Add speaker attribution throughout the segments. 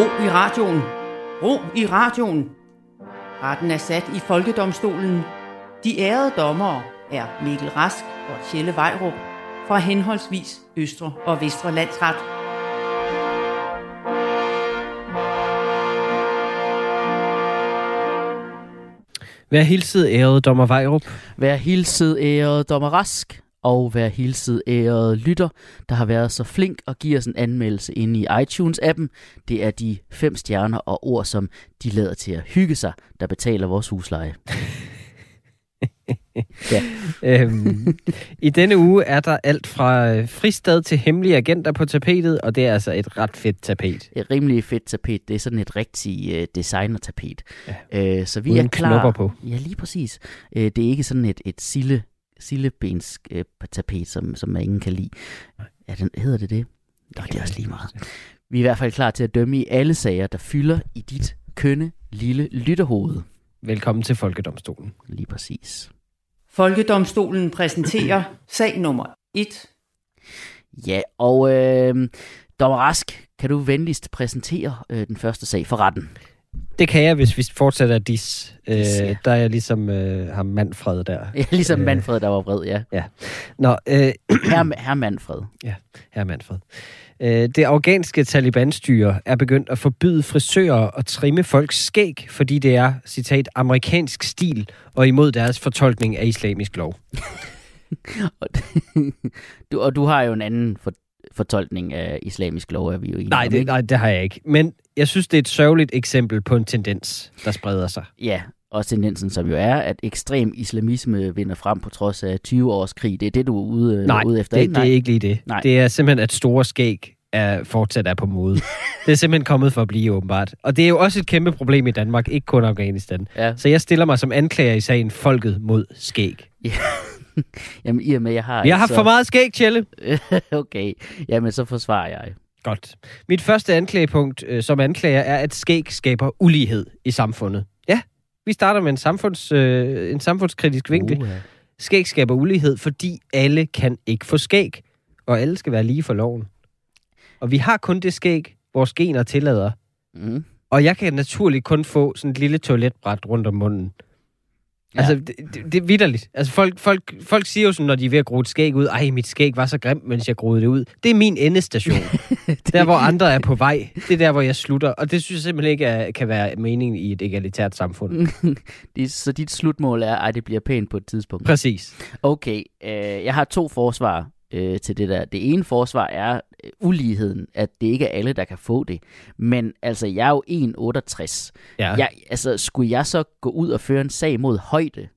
Speaker 1: Ro i radioen. Ro i radioen. Retten er sat i Folkedomstolen. De ærede dommere er Mikkel Rask og Tjelle Vejrup fra henholdsvis Østre og Vestre Landsret.
Speaker 2: Vær hilset, ærede dommer Vejrup.
Speaker 3: Vær hilset, ærede dommer Rask, og vær hilset, ærede lytter, der har været så flink at give os en anmeldelse inde i iTunes-appen. Det er de fem stjerner og ord, som de lader til at hygge sig, der betaler vores husleje.
Speaker 2: ja. øhm, I denne uge er der alt fra øh, fristad til hemmelige agenter på tapetet, og det er altså et ret fedt tapet.
Speaker 3: Et rimelig fedt tapet. Det er sådan et rigtig uh, designer-tapet.
Speaker 2: Ja.
Speaker 3: Uh, så vi
Speaker 2: Uden
Speaker 3: er klar.
Speaker 2: på.
Speaker 3: Ja, lige præcis. Uh, det er ikke sådan et, et sille, sillebens uh, tapet, som, som man ingen kan lide. Ja, den, hedder det det? Nå, det er også lige meget. Vi er i hvert fald klar til at dømme i alle sager, der fylder i dit kønne lille lytterhoved.
Speaker 2: Velkommen til Folkedomstolen.
Speaker 3: Lige præcis.
Speaker 1: Folkedomstolen præsenterer sag nummer 1.
Speaker 3: Ja, og øh, Dommer Rask, kan du venligst præsentere øh, den første sag for retten?
Speaker 2: Det kan jeg, hvis vi fortsætter dis. Øh, der er jeg ligesom øh, ham Manfred der.
Speaker 3: Ja, ligesom Manfred, der var vred, ja.
Speaker 2: Ja. Nå, øh,
Speaker 3: her, her Manfred.
Speaker 2: Ja, her Manfred. Øh, det afghanske Taliban-styre er begyndt at forbyde frisører at trimme folks skæg, fordi det er, citat, amerikansk stil og imod deres fortolkning af islamisk lov.
Speaker 3: og, du, og du har jo en anden for, fortolkning af islamisk lov, er vi jo enige
Speaker 2: nej, det, nej, det har jeg ikke. Men jeg synes, det er et sørgeligt eksempel på en tendens, der spreder sig.
Speaker 3: Ja, og tendensen som jo er, at ekstrem islamisme vinder frem på trods af 20 års krig. Det er det, du er ude,
Speaker 2: nej,
Speaker 3: ude efter,
Speaker 2: det,
Speaker 3: ikke?
Speaker 2: Nej, det er ikke lige det.
Speaker 3: Nej.
Speaker 2: Det er simpelthen, at store skæg er, fortsat er på mode. det er simpelthen kommet for at blive, åbenbart. Og det er jo også et kæmpe problem i Danmark, ikke kun Afghanistan.
Speaker 3: Ja.
Speaker 2: Så jeg stiller mig som anklager i sagen Folket mod skæg.
Speaker 3: Ja. Jamen, i og med, jeg har...
Speaker 2: Jeg har så... for meget skæg, Tjelle.
Speaker 3: okay. Jamen, så forsvarer jeg.
Speaker 2: Godt. Mit første anklagepunkt øh, som anklager er, at skæg skaber ulighed i samfundet. Ja, vi starter med en, samfunds, øh, en samfundskritisk vinkel. Uh, ja. Skæg skaber ulighed, fordi alle kan ikke få skæg, og alle skal være lige for loven. Og vi har kun det skæg, vores gener tillader. Mm. Og jeg kan naturligt kun få sådan et lille toiletbræt rundt om munden. Ja. Altså, det, det, det er vidderligt. Altså, folk, folk, folk siger jo sådan, når de er ved at gro et skæg ud, ej, mit skæg var så grimt, mens jeg groede det ud. Det er min endestation. det... Der, hvor andre er på vej, det er der, hvor jeg slutter. Og det synes jeg simpelthen ikke er, kan være meningen i et egalitært samfund.
Speaker 3: det, så dit slutmål er, at det bliver pænt på et tidspunkt?
Speaker 2: Præcis.
Speaker 3: Okay, øh, jeg har to forsvar øh, til det der. Det ene forsvar er øh, uligheden, at det ikke er alle, der kan få det. Men altså, jeg er jo 1,68.
Speaker 2: Ja.
Speaker 3: Jeg, altså, skulle jeg så gå ud og føre en sag mod højde?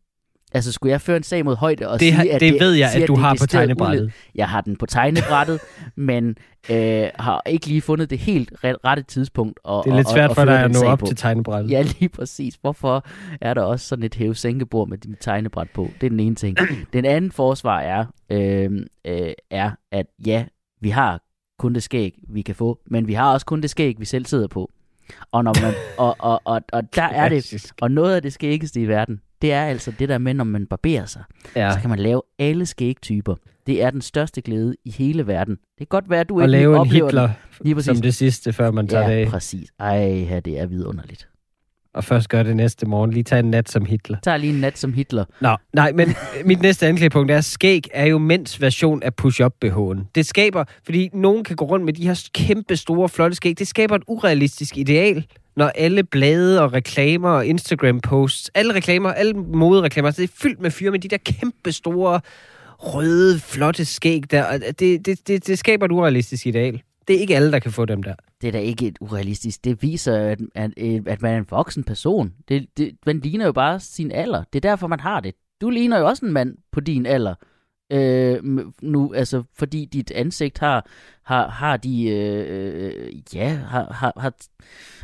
Speaker 3: Altså, skulle jeg føre en sag mod højde og
Speaker 2: det,
Speaker 3: sige, at
Speaker 2: det, det ved jeg,
Speaker 3: sige,
Speaker 2: at du
Speaker 3: at
Speaker 2: har på tegnebrættet.
Speaker 3: Ulighed. Jeg har den på tegnebrættet, men øh, har ikke lige fundet det helt rette tidspunkt. Og,
Speaker 2: det er lidt
Speaker 3: og,
Speaker 2: svært
Speaker 3: og,
Speaker 2: for dig at nå op
Speaker 3: på.
Speaker 2: til tegnebrættet.
Speaker 3: Ja, lige præcis. Hvorfor er der også sådan et hæve-sænkebord med dit tegnebræt på? Det er den ene ting. den anden forsvar er, øh, øh, er, at ja, vi har kun det skæg, vi kan få, men vi har også kun det skæg, vi selv sidder på. Og, når man, og, og, og, og der er det, og noget af det skæggeste i verden, det er altså det der med, når man barberer sig, ja. så kan man lave alle skægtyper. Det er den største glæde i hele verden. Det kan godt være, at du
Speaker 2: og
Speaker 3: ikke
Speaker 2: lave en Hitler
Speaker 3: Lige
Speaker 2: som det sidste, før man tager
Speaker 3: ja,
Speaker 2: det af.
Speaker 3: præcis. Ej, ja, det er vidunderligt.
Speaker 2: Og først gør det næste morgen. Lige tage en nat som Hitler.
Speaker 3: Tag lige en nat som Hitler.
Speaker 2: Nå, nej, men mit næste anklagepunkt er, at skæg er jo mænds version af push-up-BH'en. Det skaber, fordi nogen kan gå rundt med de her kæmpe store, flotte skæg, det skaber et urealistisk ideal når alle blade og reklamer og Instagram-posts, alle reklamer, alle modereklamer, altså, det er fyldt med fyre med de der kæmpe store, røde, flotte skæg der. Det, det, det, det skaber et urealistisk ideal. Det er ikke alle, der kan få dem der.
Speaker 3: Det er da ikke et urealistisk. Det viser, at, at, øh, at man er en voksen person. Det, det, man ligner jo bare sin alder. Det er derfor, man har det. Du ligner jo også en mand på din alder. Øh, nu, altså, fordi dit ansigt har, har, har de, øh, ja, har, har, har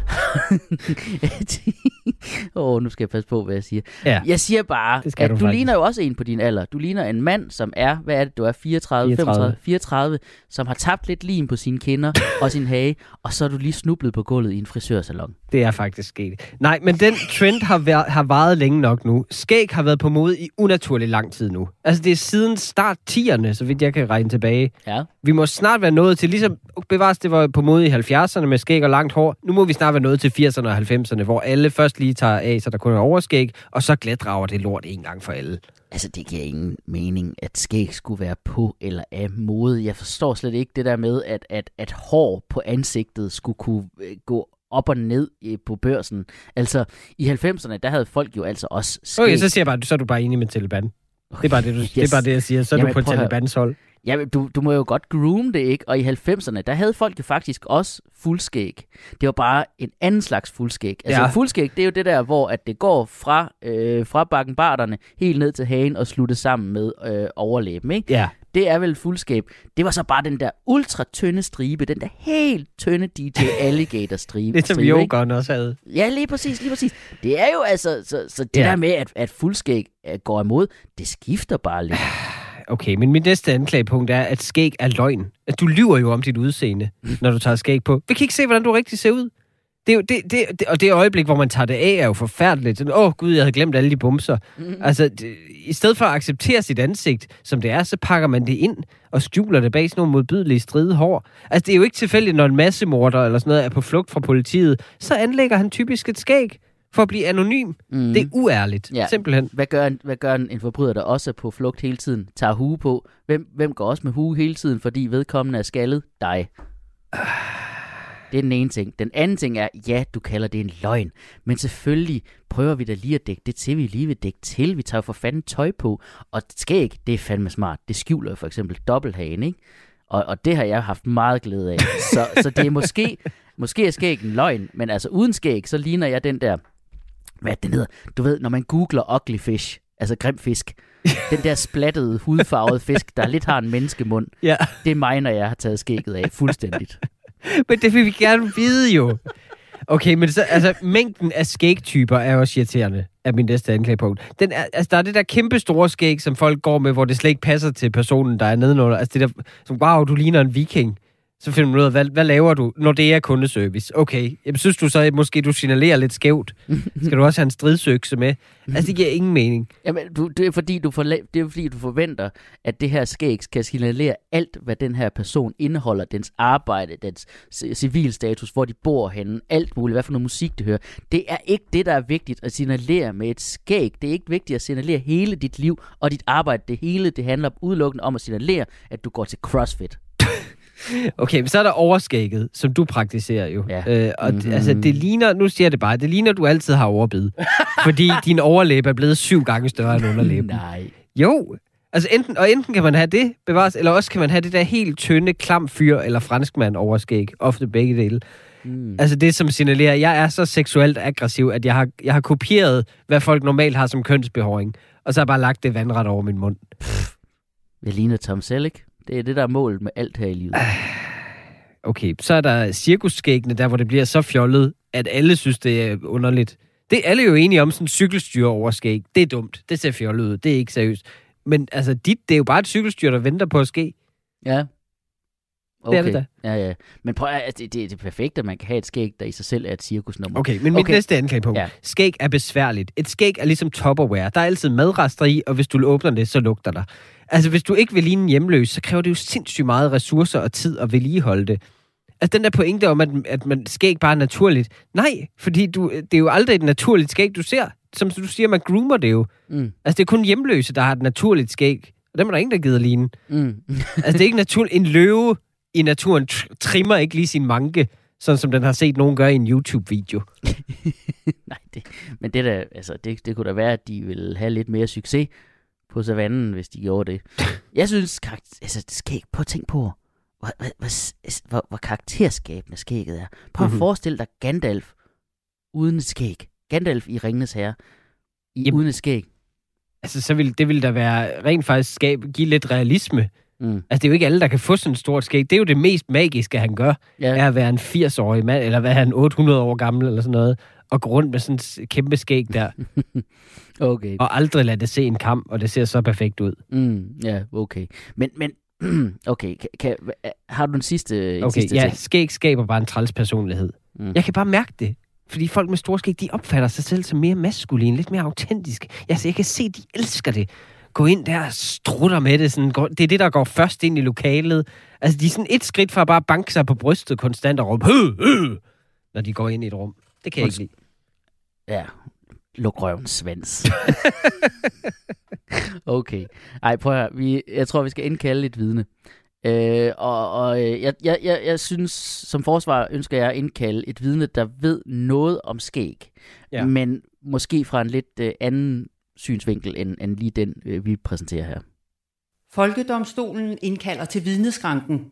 Speaker 3: Åh, oh, nu skal jeg passe på, hvad jeg siger.
Speaker 2: Ja,
Speaker 3: jeg siger bare,
Speaker 2: at
Speaker 3: du,
Speaker 2: du
Speaker 3: ligner jo også en på din alder. Du ligner en mand, som er, hvad er det, du er 34,
Speaker 2: 34.
Speaker 3: 35, 34, som har tabt lidt lim på sine kinder og sin hage, og så er du lige snublet på gulvet i en frisørsalon.
Speaker 2: Det er faktisk sket. Nej, men den trend har, været, har varet længe nok nu. Skæg har været på mode i unaturlig lang tid nu. Altså, det er siden start 10'erne, så vidt jeg kan regne tilbage.
Speaker 3: Ja.
Speaker 2: Vi må snart være nået nået til, ligesom bevares, det var på mode i 70'erne med skæg og langt hår. Nu må vi snart være nået til 80'erne og 90'erne, hvor alle først lige tager af, så der kun er overskæg, og så glatrager det lort en gang for alle.
Speaker 3: Altså, det giver ingen mening, at skæg skulle være på eller af mode. Jeg forstår slet ikke det der med, at, at, at hår på ansigtet skulle kunne øh, gå op og ned øh, på børsen. Altså, i 90'erne, der havde folk jo altså også skæg.
Speaker 2: Okay, så siger jeg bare, så er du bare enig med Taliban. Det er bare det, du, yes. det, er bare det jeg siger. Så er
Speaker 3: Jamen,
Speaker 2: du på. Talibans hold.
Speaker 3: Ja, du, du må jo godt groom det, ikke? Og i 90'erne, der havde folk jo faktisk også fuldskæg. Det var bare en anden slags fuldskæg. Altså
Speaker 2: Ja.
Speaker 3: fuldskæg, det er jo det der, hvor at det går fra, øh, fra bakkenbarterne helt ned til hagen og slutte sammen med øh, overlæben, ikke?
Speaker 2: Ja.
Speaker 3: Det er vel fuldskæg. Det var så bare den der ultra tynde stribe, den der helt tynde DJ Alligator stribe.
Speaker 2: Det som yogeren også havde.
Speaker 3: Ja, lige præcis, lige præcis. Det er jo altså, så, så det
Speaker 2: Ja.
Speaker 3: der med, at, at fuldskæg øh, går imod, det skifter bare lidt.
Speaker 2: Okay, men mit næste anklagepunkt er, at skæg er løgn. At du lyver jo om dit udseende, når du tager skæg på. Vi kan ikke se, hvordan du rigtig ser ud. Det er jo, det, det, det, og det øjeblik, hvor man tager det af, er jo forfærdeligt. Åh oh, gud, jeg havde glemt alle de bumser. Mm. Altså, det, i stedet for at acceptere sit ansigt, som det er, så pakker man det ind og skjuler det bag sådan nogle modbydelige stride hår. Altså, det er jo ikke tilfældigt, når en massemorder eller sådan noget er på flugt fra politiet, så anlægger han typisk et skæg for at blive anonym. Mm. Det er uærligt,
Speaker 3: Ja.
Speaker 2: simpelthen.
Speaker 3: Hvad gør, en, hvad gør en, en forbryder, der også er på flugt hele tiden? Tager hue på. Hvem, hvem går også med hue hele tiden, fordi vedkommende er skaldet? Dig. Det er den ene ting. Den anden ting er, ja, du kalder det en løgn. Men selvfølgelig prøver vi da lige at dække det til, vi lige vil dække til. Vi tager for fanden tøj på. Og skæg, det er fandme smart. Det skjuler jo for eksempel dobbelthagen, ikke? Og, og det har jeg haft meget glæde af. Så, så det er måske, måske er skæg en løgn, men altså uden skæg, så ligner jeg den der, hvad den hedder? Du ved, når man googler ugly fish, altså grim fisk, den der splattede, hudfarvede fisk, der lidt har en menneskemund,
Speaker 2: Ja.
Speaker 3: det er mig, når jeg har taget skægget af fuldstændigt.
Speaker 2: Men det vil vi gerne vide jo. Okay, men så, altså, mængden af skægtyper er også irriterende, er min næste anklagepunkt. Den er, altså, der er det der kæmpe store skæg, som folk går med, hvor det slet ikke passer til personen, der er nedenunder. Altså det der, som, wow, du ligner en viking. Så finder man ud af, hvad, hvad laver du, når det er kundeservice? Okay, jamen, synes du så, at måske du signalerer lidt skævt? Skal du også have en stridsøkse med? Altså, det giver ingen mening.
Speaker 3: Jamen, du, det, er fordi, du forla- det er fordi, du forventer, at det her skæg skal signalere alt, hvad den her person indeholder. Dens arbejde, dens ci- civilstatus, hvor de bor henne, alt muligt, hvad for noget musik de hører. Det er ikke det, der er vigtigt at signalere med et skæg. Det er ikke vigtigt at signalere hele dit liv og dit arbejde. Det hele, det handler udelukkende om at signalere, at du går til CrossFit.
Speaker 2: Okay, men så er der overskægget, som du praktiserer jo.
Speaker 3: Ja.
Speaker 2: Øh, og
Speaker 3: Mhm.
Speaker 2: mm-hmm. altså, det ligner, nu siger jeg det bare, det ligner, at du altid har overbid. fordi din overlæbe er blevet syv gange større end underlæben.
Speaker 3: Nej.
Speaker 2: Jo, altså enten, og enten kan man have det bevares, eller også kan man have det der helt tynde, klam fyr eller franskmand overskæg. Ofte begge dele.
Speaker 3: Mm.
Speaker 2: Altså det, som signalerer, at jeg er så seksuelt aggressiv, at jeg har, jeg har kopieret, hvad folk normalt har som kønsbehåring. Og så har jeg bare lagt det vandret over min mund.
Speaker 3: Jeg ligner Tom Selleck. Det er det, der er målet med alt her i livet.
Speaker 2: Okay, så er der cirkusskæggene, der hvor det bliver så fjollet, at alle synes, det er underligt. Det er alle jo enige om, sådan en cykelstyr over skæg. Det er dumt. Det ser fjollet ud. Det er ikke seriøst. Men altså, dit, det er jo bare et cykelstyr, der venter på at ske.
Speaker 3: Ja.
Speaker 2: Det
Speaker 3: Okay.
Speaker 2: er det da.
Speaker 3: Ja, ja. Men prøv at, det, det, det er perfekt, at man kan have et skæg, der i sig selv er et cirkusnummer.
Speaker 2: Okay, men mit
Speaker 3: Okay.
Speaker 2: næste anklagepunkt.
Speaker 3: Ja.
Speaker 2: Ja. Skæg er besværligt. Et skæg er ligesom Tupperware. Der er altid madrester i, og hvis du åbner det, så lugter der. Altså, hvis du ikke vil ligne en hjemløs, så kræver det jo sindssygt meget ressourcer og tid at vedligeholde det. Altså, den der pointe om, at, at man skæg bare er naturligt. Nej, fordi du, det er jo aldrig et naturligt skæg, du ser. Som du siger, man groomer det jo.
Speaker 3: Mm.
Speaker 2: Altså, det er kun hjemløse, der har et naturligt skæg. Og dem er der ingen, der gider ligne.
Speaker 3: Mm.
Speaker 2: Altså, det er ikke naturligt. En løve i naturen tr- trimmer ikke lige sin manke, sådan som den har set nogen gøre i en YouTube-video.
Speaker 3: Nej, det, men det, der, altså, det, det kunne da være, at de ville have lidt mere succes på savannen, hvis de gjorde det. Jeg synes, altså, det skal ikke at tænke på, hvor, hvor, hvor, hvor, hvor karakterskabende skægget er. Prøv at
Speaker 2: Mhm.
Speaker 3: forestille dig Gandalf uden et skæg. Gandalf i Ringenes Herre. I,
Speaker 2: Jamen.
Speaker 3: uden et skæg.
Speaker 2: Altså, så vil, det vil da være rent faktisk skabe, give lidt realisme.
Speaker 3: Mm.
Speaker 2: Altså, det er jo ikke alle, der kan få sådan et stort skæg. Det er jo det mest magiske, han gør,
Speaker 3: Ja.
Speaker 2: er at være en 80-årig mand, eller hvad er han, 800 år gammel, eller sådan noget, og gå rundt med sådan et kæmpe skæg der,
Speaker 3: Okay.
Speaker 2: og aldrig lade det se en kamp, og det ser så perfekt ud.
Speaker 3: Mm, ja, okay. Men, men okay, kan, kan, har du en sidste, en
Speaker 2: Okay,
Speaker 3: sidste
Speaker 2: ja,
Speaker 3: ting?
Speaker 2: skæg skaber bare en træls personlighed.
Speaker 3: Mm.
Speaker 2: Jeg kan bare mærke det. Fordi folk med store skæg, de opfatter sig selv som mere maskulin, lidt mere autentisk. Altså, jeg kan se, de elsker det. Gå ind der og strutter med det. Sådan, det er det, der går først ind i lokalet. Altså, de er sådan et skridt fra bare at banke sig på brystet konstant og råbe, hø, hø, når de går ind i et rum. Det kan jeg ikke lide.
Speaker 3: Ja, luk røven svans. okay. Ej, prøv at høre. Vi, jeg tror, vi skal indkalde et vidne. Øh, og og øh, jeg, jeg, jeg, jeg synes, som forsvar ønsker jeg at indkalde et vidne, der ved noget om skæg.
Speaker 2: Ja.
Speaker 3: Men måske fra en lidt øh, anden synsvinkel, end, end lige den, øh, vi præsenterer her.
Speaker 1: Folkedomstolen indkalder til vidneskranken.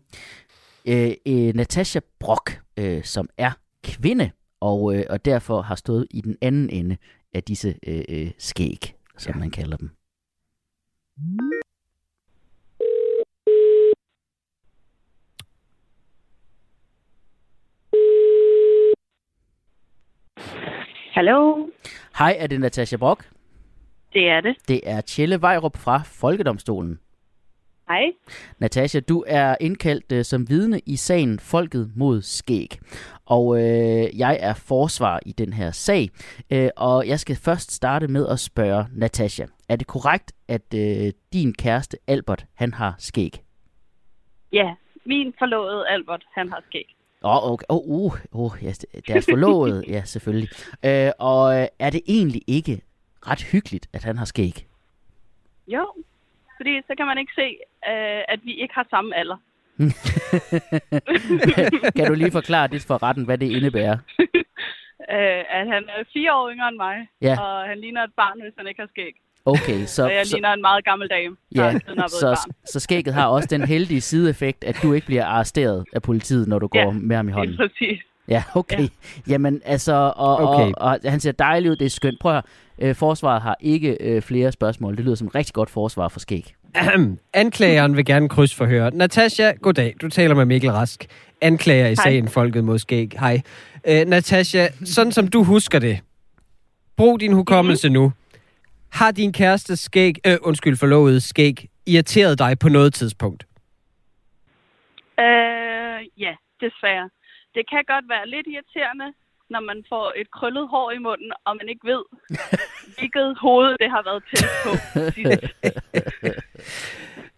Speaker 3: øh, øh, Natasha Brock, øh, som er kvinde, og, øh, og derfor har stået i den anden ende af disse øh, øh, skæg, som ja. man kalder dem.
Speaker 4: Hallo,
Speaker 3: Hej, er det Natasha Brock?
Speaker 4: Det er det.
Speaker 3: Det er Tjelle Vejrup fra Folkedomstolen.
Speaker 4: Hej.
Speaker 3: Natasha, du er indkaldt øh, som vidne i sagen Folket mod Skæg. Og øh, jeg er forsvar i den her sag. Øh, og jeg skal først starte med at spørge Natasha. Er det korrekt, at øh, din kæreste Albert, han har skæg?
Speaker 4: Ja, min forlovede Albert, han har skæg.
Speaker 3: Åh, oh, okay. oh, uh, uh, ja, deres forlovede, ja, selvfølgelig. Øh, og øh, er det egentlig ikke ret hyggeligt, at han har skæg?
Speaker 4: Jo, fordi så kan man ikke se, øh, at vi ikke har samme alder.
Speaker 3: kan du lige forklare det for retten, hvad det indebærer?
Speaker 4: øh, at han er fire år yngre end mig,
Speaker 3: Ja.
Speaker 4: og han ligner et barn, hvis han ikke har skæg.
Speaker 3: Okay, så,
Speaker 4: Og jeg
Speaker 3: så,
Speaker 4: ligner en meget gammel dame,
Speaker 3: ja, så, så skægget har også den heldige sideeffekt, at du ikke bliver arresteret af politiet, når du går
Speaker 4: Ja,
Speaker 3: med ham i hånden.
Speaker 4: er præcis.
Speaker 3: Ja, okay. Ja. Jamen, altså, og,
Speaker 2: Okay.
Speaker 3: og, og han ser dejlig ud, det er skønt. Prøv at høre, øh, forsvaret har ikke øh, flere spørgsmål. Det lyder som et rigtig godt forsvar for skæg.
Speaker 2: Ahem. Anklageren vil gerne krydsforhøre. Natasha, goddag. Du taler med Mikkel Rask. Anklager i sagen Folket mod skæg. Hej. Øh, Natasha, sådan som du husker det. Brug din hukommelse nu. Har din kæreste skæg, øh, undskyld, forlovet skæg, irriteret dig på noget tidspunkt?
Speaker 4: Øh, ja, desværre. Det kan godt være lidt irriterende, når man får et krøllet hår i munden, og man ikke ved, hvilket hoved det har været tæt på.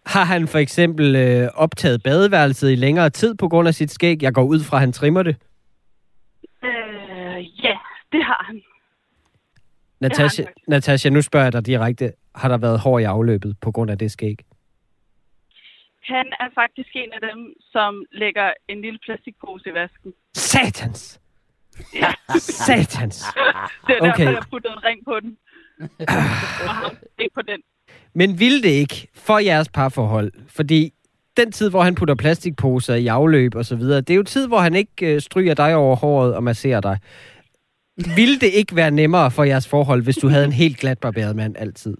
Speaker 2: Har han for eksempel øh, optaget badeværelset i længere tid på grund af sit skæg? Jeg går ud fra, at han trimmer det.
Speaker 4: Øh, ja, det har han.
Speaker 2: Natasha,
Speaker 4: faktisk.
Speaker 2: Natasha, nu spørger jeg dig direkte. Har der været hår i afløbet på grund af det skæg?
Speaker 4: Han er faktisk en af dem, som lægger en lille plastikpose i vasken.
Speaker 2: Satans!
Speaker 4: Ja,
Speaker 2: Satans!
Speaker 4: det er derfor,
Speaker 2: Okay.
Speaker 4: jeg puttede en ring på den. og ham ikke på den.
Speaker 2: Men ville det ikke for jeres parforhold? Fordi den tid, hvor han putter plastikposer i afløb og så videre, det er jo tid, hvor han ikke øh, stryger dig over håret og masserer dig. Ville det ikke være nemmere for jeres forhold, hvis du havde en helt glat barberet mand altid?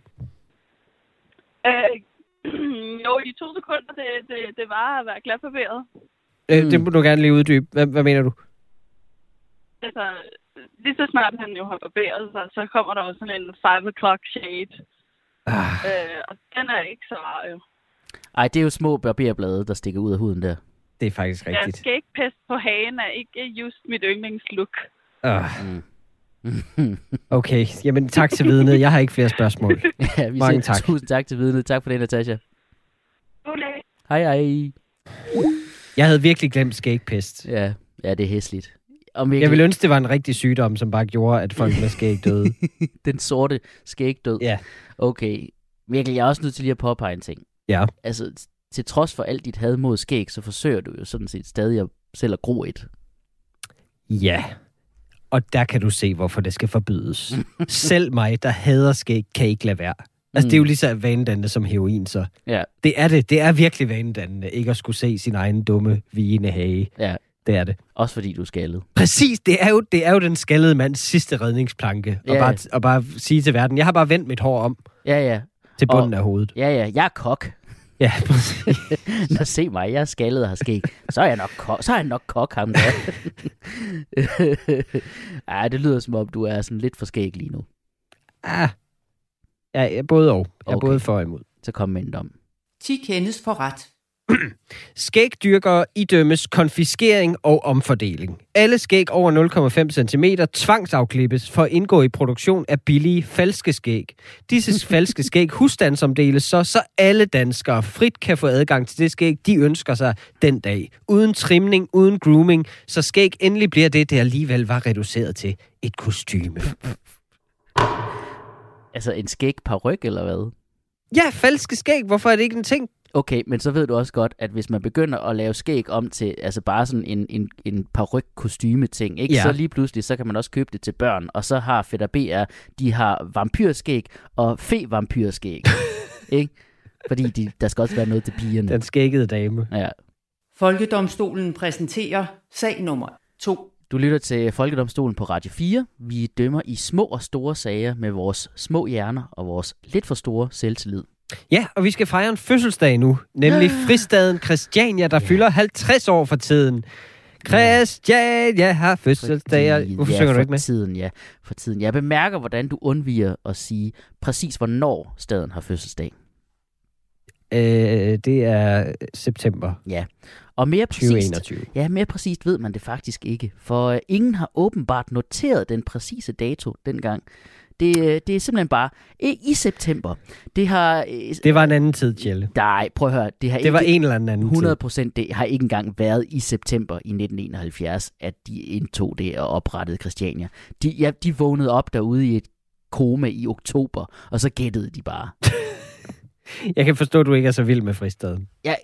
Speaker 4: Øh, jo, i to sekunder, det, det, det var at være glatbarberet.
Speaker 2: Øh,
Speaker 3: Mm.
Speaker 2: Det må du gerne lige uddybe. Hvad, hvad mener du?
Speaker 4: Altså, lige så snart han jo har barberet sig, så kommer der jo sådan en 5 o'clock shade.
Speaker 2: Ah,
Speaker 4: Øh, og den er ikke så rar jo.
Speaker 3: Ej, det er jo små barberblade, der stikker ud af huden der.
Speaker 2: det er faktisk
Speaker 4: Jeg
Speaker 2: rigtigt.
Speaker 4: skal ikke pest på hagen er ikke just mit yndlingslook.
Speaker 2: Ah,
Speaker 3: Mm.
Speaker 2: okay, jamen tak til vidnet. Jeg har ikke flere spørgsmål.
Speaker 3: ja, vi
Speaker 2: Mange
Speaker 3: siger
Speaker 2: tak.
Speaker 3: Tusind tak til vidnet. Tak for det, Natasha.
Speaker 4: Okay.
Speaker 3: Hej, hej.
Speaker 2: Jeg havde virkelig glemt skægpest.
Speaker 3: Ja, ja det er hæsligt. Og Mikkel,
Speaker 2: Jeg ville ønske, det var en rigtig sygdom, som bare gjorde, at folk med skæg døde.
Speaker 3: den sorte skægdød.
Speaker 2: Ja.
Speaker 3: Okay. Mikkel, jeg er også nødt til lige at påpege en ting.
Speaker 2: Ja.
Speaker 3: Altså, til trods for alt dit had mod skæg, så forsøger du jo sådan set stadig at selv at gro et.
Speaker 2: Ja. Og der kan du se, hvorfor det skal forbydes. Selv mig, der hader skæg, kan ikke lade være. Altså, det er jo lige så vanedannende som heroin, så.
Speaker 3: Ja,
Speaker 2: Det er det. Det er virkelig vanedannende, ikke at skulle se sin egen dumme, vigende hage.
Speaker 3: ja.
Speaker 2: Det er det.
Speaker 3: Også fordi du er skaldet.
Speaker 2: Præcis, det er jo, det er jo den skaldede mands sidste redningsplanke. Og,
Speaker 3: Ja.
Speaker 2: bare, og bare sige til verden, jeg har bare vendt mit hår om
Speaker 3: Ja, ja.
Speaker 2: til bunden af hovedet.
Speaker 3: Ja, ja. Jeg er kok.
Speaker 2: Ja, præcis.
Speaker 3: Nå, se mig. Jeg er skaldet og har skæg. Så er jeg nok kok, så er jeg nok kok ham der. Ej, det lyder som om, du er sådan lidt for skæg lige nu.
Speaker 2: ah. Ja, ja, både og. Jeg er
Speaker 3: Okay.
Speaker 2: både for og imod.
Speaker 3: Så kom med en dom.
Speaker 1: 10 kendes for ret.
Speaker 2: Skægdyrkere idømmes konfiskering og omfordeling. Alle skæg over 0,5 cm tvangsafklippes for at indgå i produktion af billige falske skæg. Disse falske skæg husstandsomdeles så, så alle danskere frit kan få adgang til det skæg, de ønsker sig den dag. Uden trimning, uden grooming, så skæg endelig bliver det, det alligevel var reduceret til et kostyme.
Speaker 3: Altså en skæg paryk eller hvad?
Speaker 2: Ja, falske skæg. Hvorfor er det ikke en ting?
Speaker 3: Okay, men så ved du også godt, at hvis man begynder at lave skæg om til altså bare sådan en, en, en paryk kostyme ting, ikke?
Speaker 2: Ja.
Speaker 3: så lige pludselig så kan man også købe det til børn, og så har Fætter BR, de har vampyrskæg og fe-vampyrskæg. ikke? Fordi de, der skal også være noget til pigerne.
Speaker 2: Den skæggede dame.
Speaker 3: Ja.
Speaker 1: Folkedomstolen præsenterer sag nummer 2.
Speaker 3: Du lytter til Folkedomstolen på Radio 4. Vi dømmer i små og store sager med vores små hjerner og vores lidt for store selvtillid.
Speaker 2: Ja, og vi skal fejre en fødselsdag nu, nemlig fristaden Christiania, der ja. fylder 50 år for tiden. Christiania har fødselsdag. Hvorfor
Speaker 3: ja,
Speaker 2: synger du
Speaker 3: for
Speaker 2: ikke med?
Speaker 3: Tiden, ja, for tiden. Jeg bemærker, hvordan du undviger at sige præcis, hvornår staden har fødselsdag.
Speaker 2: Øh, det er september
Speaker 3: Ja, og mere præcist,
Speaker 2: 2021.
Speaker 3: ja, mere præcist ved man det faktisk ikke, for øh, ingen har åbenbart noteret den præcise dato dengang. Det, øh, det er simpelthen bare i, september. Det har... øh,
Speaker 2: Det var en anden tid, Tjelle.
Speaker 3: Nej, prøv at høre. Det har
Speaker 2: Det var
Speaker 3: ikke,
Speaker 2: en eller anden anden
Speaker 3: 100
Speaker 2: tid.
Speaker 3: procent, det har ikke engang været i september i 1971, at de indtog det og oprettede Christiania. De, ja, de vågnede op derude i et koma i oktober, og så gættede de bare.
Speaker 2: Jeg kan forstå, at du ikke er så vild med fristaden.
Speaker 3: Jeg,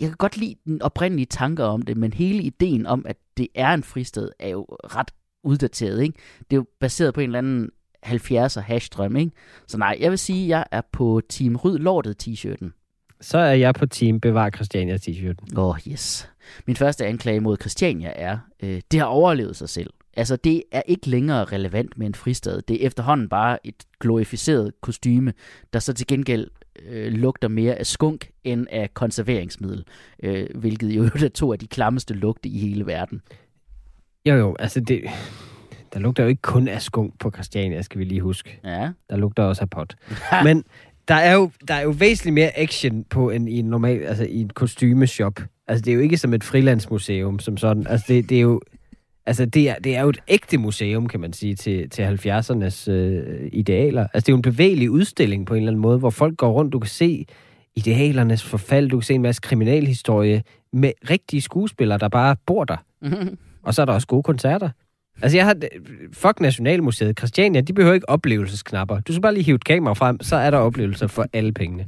Speaker 3: jeg kan godt lide den oprindelige tanker om det, men hele ideen om, at det er en fristed, er jo ret uddateret. Ikke? Det er jo baseret på en eller anden 70'er hashdrøm. Ikke? Så nej, jeg vil sige, at jeg er på Team Ryd Lortet t-shirten.
Speaker 2: Så er jeg på team Bevar Christiania t-shirten.
Speaker 3: Åh, oh, yes. Min første anklage mod Christiania er, øh, det har overlevet sig selv. Altså, det er ikke længere relevant med en fristad. Det er efterhånden bare et glorificeret kostyme, der så til gengæld øh, lugter mere af skunk end af konserveringsmiddel, øh, hvilket jo er to af de klammeste lugte i hele verden.
Speaker 2: Jo, jo, altså det... Der lugter jo ikke kun af skunk på Christiania, skal vi lige huske.
Speaker 3: Ja.
Speaker 2: Der lugter også af pot. Men der er, jo, der er jo væsentligt mere action på en, i en normal, altså i en kostymeshop. Altså det er jo ikke som et frilandsmuseum som sådan. Altså det, det er jo, altså det er, det er jo et ægte museum, kan man sige, til, til 70'ernes øh, idealer. Altså det er jo en bevægelig udstilling på en eller anden måde, hvor folk går rundt, du kan se idealernes forfald, du kan se en masse kriminalhistorie med rigtige skuespillere, der bare bor der. Og så er der også gode koncerter. Altså, jeg har... Fuck Nationalmuseet. Christiania, de behøver ikke oplevelsesknapper. Du skal bare lige hive et kamera frem, så er der oplevelser for alle pengene.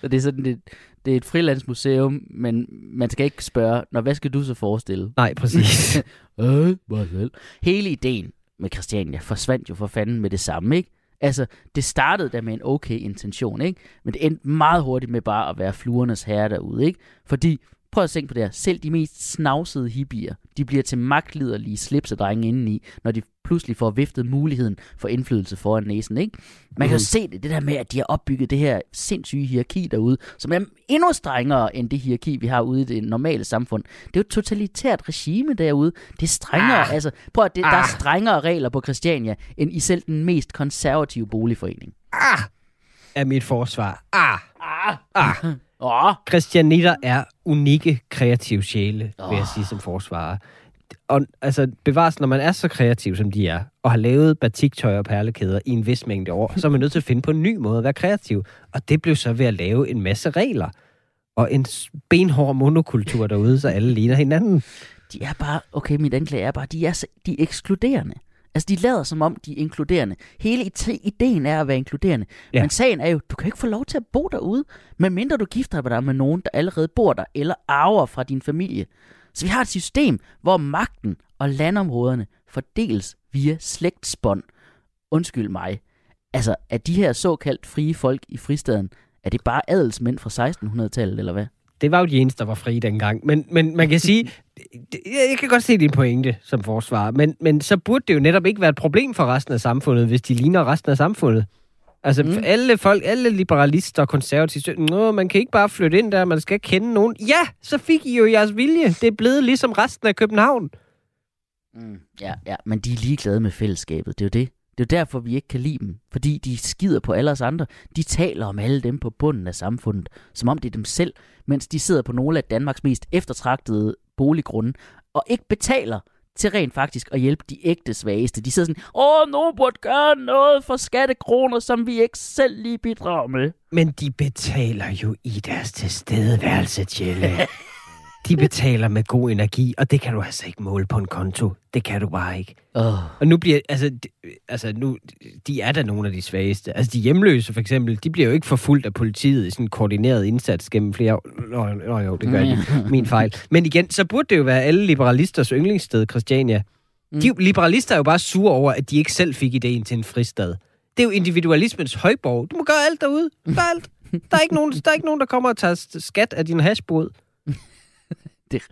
Speaker 3: Så det er sådan et, det er et frilandsmuseum, men man skal ikke spørge, når hvad skal du så forestille?
Speaker 2: Nej, præcis.
Speaker 3: Øh, selv. Hele ideen med Christiania forsvandt jo for fanden med det samme, ikke? Altså, det startede da med en okay intention, ikke? Men det endte meget hurtigt med bare at være fluernes herre derude, ikke? Fordi, prøv at tænke på det her, selv de mest snavsede hippier, de bliver til magtliderlige slipsedrenge indeni, når de pludselig får viftet muligheden for indflydelse foran næsen, ikke? Man kan jo se det, det der med, at de har opbygget det her sindssyge hierarki derude, som er endnu strengere end det hierarki, vi har ude i det normale samfund. Det er jo et totalitært regime derude. Det er strengere, ah. altså, prøv at det, der er strengere regler på Christiania, end i selv den mest konservative boligforening.
Speaker 2: er mit forsvar. Ah!
Speaker 3: Åh,
Speaker 2: Christianitter er unikke kreative sjæle, vil jeg sige som forsvarer. Og altså, bevares, når man er så kreativ, som de er, og har lavet batiktøj og perlekæder i en vis mængde år, så er man nødt til at finde på en ny måde at være kreativ. Og det blev så ved at lave en masse regler. Og en benhård monokultur derude, så alle ligner hinanden.
Speaker 3: de er bare, okay, mit anklage er bare, de er, de er ekskluderende. Altså, de lader som om, de er inkluderende. Hele ide- ideen er at være inkluderende.
Speaker 2: Ja.
Speaker 3: Men sagen er jo, du kan ikke få lov til at bo derude, medmindre du gifter dig med nogen, der allerede bor der, eller arver fra din familie. Så vi har et system, hvor magten og landområderne fordeles via slægtsbånd. Undskyld mig. Altså, er de her såkaldt frie folk i fristaden, er det bare adelsmænd fra 1600-tallet, eller hvad?
Speaker 2: Det var jo de eneste, der var frie dengang. Men, men man kan sige, jeg kan godt se din pointe som forsvar, men, men så burde det jo netop ikke være et problem for resten af samfundet, hvis de ligner resten af samfundet. Altså. Mm. alle folk, alle liberalister og konservative, Nå, man kan ikke bare flytte ind der, man skal kende nogen. Ja, så fik I jo jeres vilje. Det er blevet ligesom resten af København.
Speaker 3: Mm, ja, ja, men de er ligeglade med fællesskabet. Det er jo det. Det er jo derfor, vi ikke kan lide dem. Fordi de skider på alle os andre. De taler om alle dem på bunden af samfundet, som om det er dem selv, mens de sidder på nogle af Danmarks mest eftertragtede boliggrunde, og ikke betaler til rent faktisk at hjælpe de ægte svageste. De sidder sådan, åh, nogen burde gøre noget for skattekroner, som vi ikke selv lige bidrager med.
Speaker 2: Men de betaler jo i deres tilstedeværelse, Tjelle. De betaler med god energi, og det kan du altså ikke måle på en konto. Det kan du bare ikke.
Speaker 3: Oh.
Speaker 2: Og nu bliver, altså, de, altså nu, de er da nogle af de svageste. Altså de hjemløse for eksempel, de bliver jo ikke forfulgt af politiet i sådan en koordineret indsats gennem flere år. Nå, nå jo, det gør de. Min fejl. Men igen, så burde det jo være alle liberalisters yndlingssted, Christiania. Mm. De liberalister er jo bare sure over, at de ikke selv fik ideen til en fristad. Det er jo individualismens højborg. Du må gøre alt derude. Gør alt. Der er ikke nogen, der, er ikke nogen, der kommer og tager skat af din hashbåd.
Speaker 3: Det,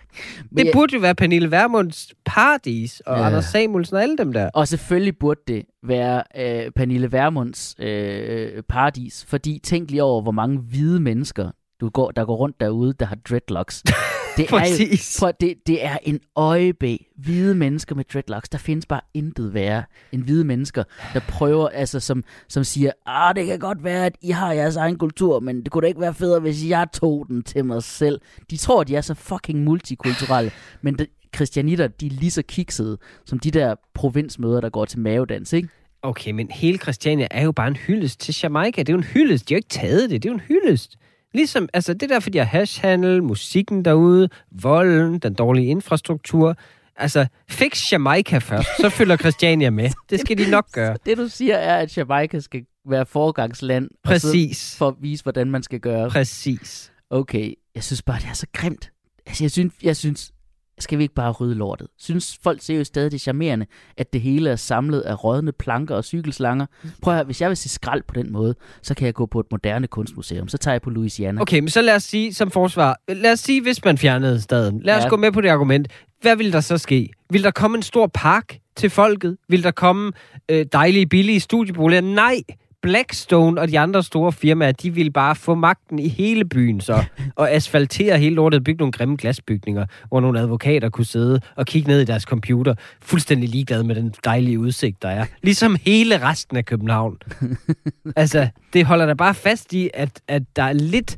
Speaker 2: Det
Speaker 3: jeg-
Speaker 2: burde jo være Pernille Vermunds paradis, og
Speaker 3: ja.
Speaker 2: Anders Samuelsen og alle dem der.
Speaker 3: Og selvfølgelig burde det være øh, Pernille Vermunds øh, paradis, fordi tænk lige over, hvor mange hvide mennesker, du går, der går rundt derude, der har dreadlocks. Det er jo, for det, det er en øjebæ. Hvide mennesker med dreadlocks. Der findes bare intet værre end hvide mennesker, der prøver, altså som, som siger, ah, det kan godt være, at I har jeres egen kultur, men det kunne da ikke være federe, hvis jeg tog den til mig selv. De tror, de er så fucking multikulturelle, men de, christianitter, de er lige så kiksede, som de der provinsmøder, der går til mavedans, ikke?
Speaker 2: Okay, men hele Christiania er jo bare en hyldest til Jamaica. Det er jo en hyldest. De har jo ikke taget det. Det er jo en hyldest. Ligesom, altså det er derfor, de har hashhandel, musikken derude, volden, den dårlige infrastruktur. Altså, fix Jamaica først, så følger Christiania med. Det skal de nok gøre.
Speaker 3: Det du siger er, at Jamaica skal være forgangsland, og
Speaker 2: Præcis.
Speaker 3: for at vise, hvordan man skal gøre.
Speaker 2: Præcis.
Speaker 3: Okay, jeg synes bare, det er så grimt. Altså, jeg synes, jeg synes skal vi ikke bare rydde lortet? Synes folk ser jo stadig det charmerende, at det hele er samlet af rådne planker og cykelslanger? Prøv at høre, hvis jeg vil se skrald på den måde, så kan jeg gå på et moderne kunstmuseum. Så tager jeg på Louisiana.
Speaker 2: Okay, men så lad os sige som forsvar. Lad os sige, hvis man fjernede staden. Lad os
Speaker 3: Ja.
Speaker 2: gå med på det argument. Hvad vil der så ske? Vil der komme en stor park til folket? Vil der komme øh, dejlige, billige studieboliger? Nej. Blackstone og de andre store firmaer, de vil bare få magten i hele byen så, og asfaltere hele lortet, bygge nogle grimme glasbygninger, hvor nogle advokater kunne sidde og kigge ned i deres computer, fuldstændig ligeglade med den dejlige udsigt, der er. Ligesom hele resten af København. altså, det holder da bare fast i, at, at der er lidt,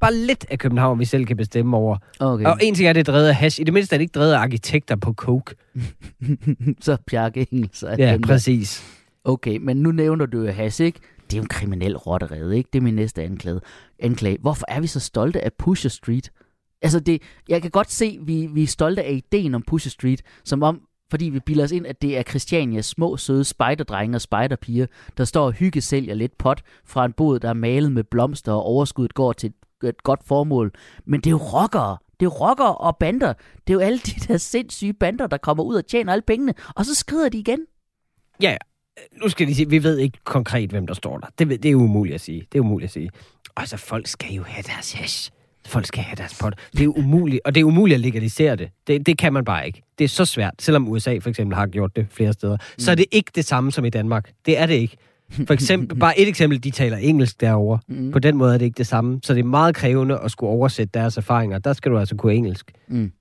Speaker 2: bare lidt af København, vi selv kan bestemme over.
Speaker 3: Okay,
Speaker 2: Og en ting er, at det er drevet af hash. I det mindste er det ikke drevet af arkitekter på coke.
Speaker 3: så Bjarke Engels og
Speaker 2: Ja,
Speaker 3: dem
Speaker 2: præcis.
Speaker 3: Okay, men nu nævner du jo hash, ikke? Det er jo en kriminel rotterede, ikke? Det er min næste anklage. anklage. Hvorfor er vi så stolte af Pusher Street? Altså, det, jeg kan godt se, vi, vi er stolte af ideen om Pusher Street, som om, fordi vi bilder os ind, at det er Christianias små, søde spejderdrenge og spejderpiger, der står og hyggesælger lidt pot fra en bod, der er malet med blomster, og overskuddet går til et, et godt formål. Men det er jo rockere. Det er rockere og bander. Det er jo alle de der sindssyge bander, der kommer ud og tjener alle pengene, og så skrider de igen.
Speaker 2: Ja, nu skal de sige, vi ved ikke konkret, hvem der står der. Det, det er umuligt at sige. Det er umuligt at sige. Altså, folk skal jo have deres hash. Folk skal have deres pot. Det er umuligt, og det er umuligt at legalisere det. det. Det kan man bare ikke. Det er så svært, selvom USA for eksempel har gjort det flere steder. Mm. Så er det ikke det samme som i Danmark. Det er det ikke. For eksempel, bare et eksempel, de taler engelsk derovre. Mm. På den måde er det ikke det samme. Så det er meget krævende at skulle oversætte deres erfaringer. Der skal du altså kunne engelsk.
Speaker 3: Mm.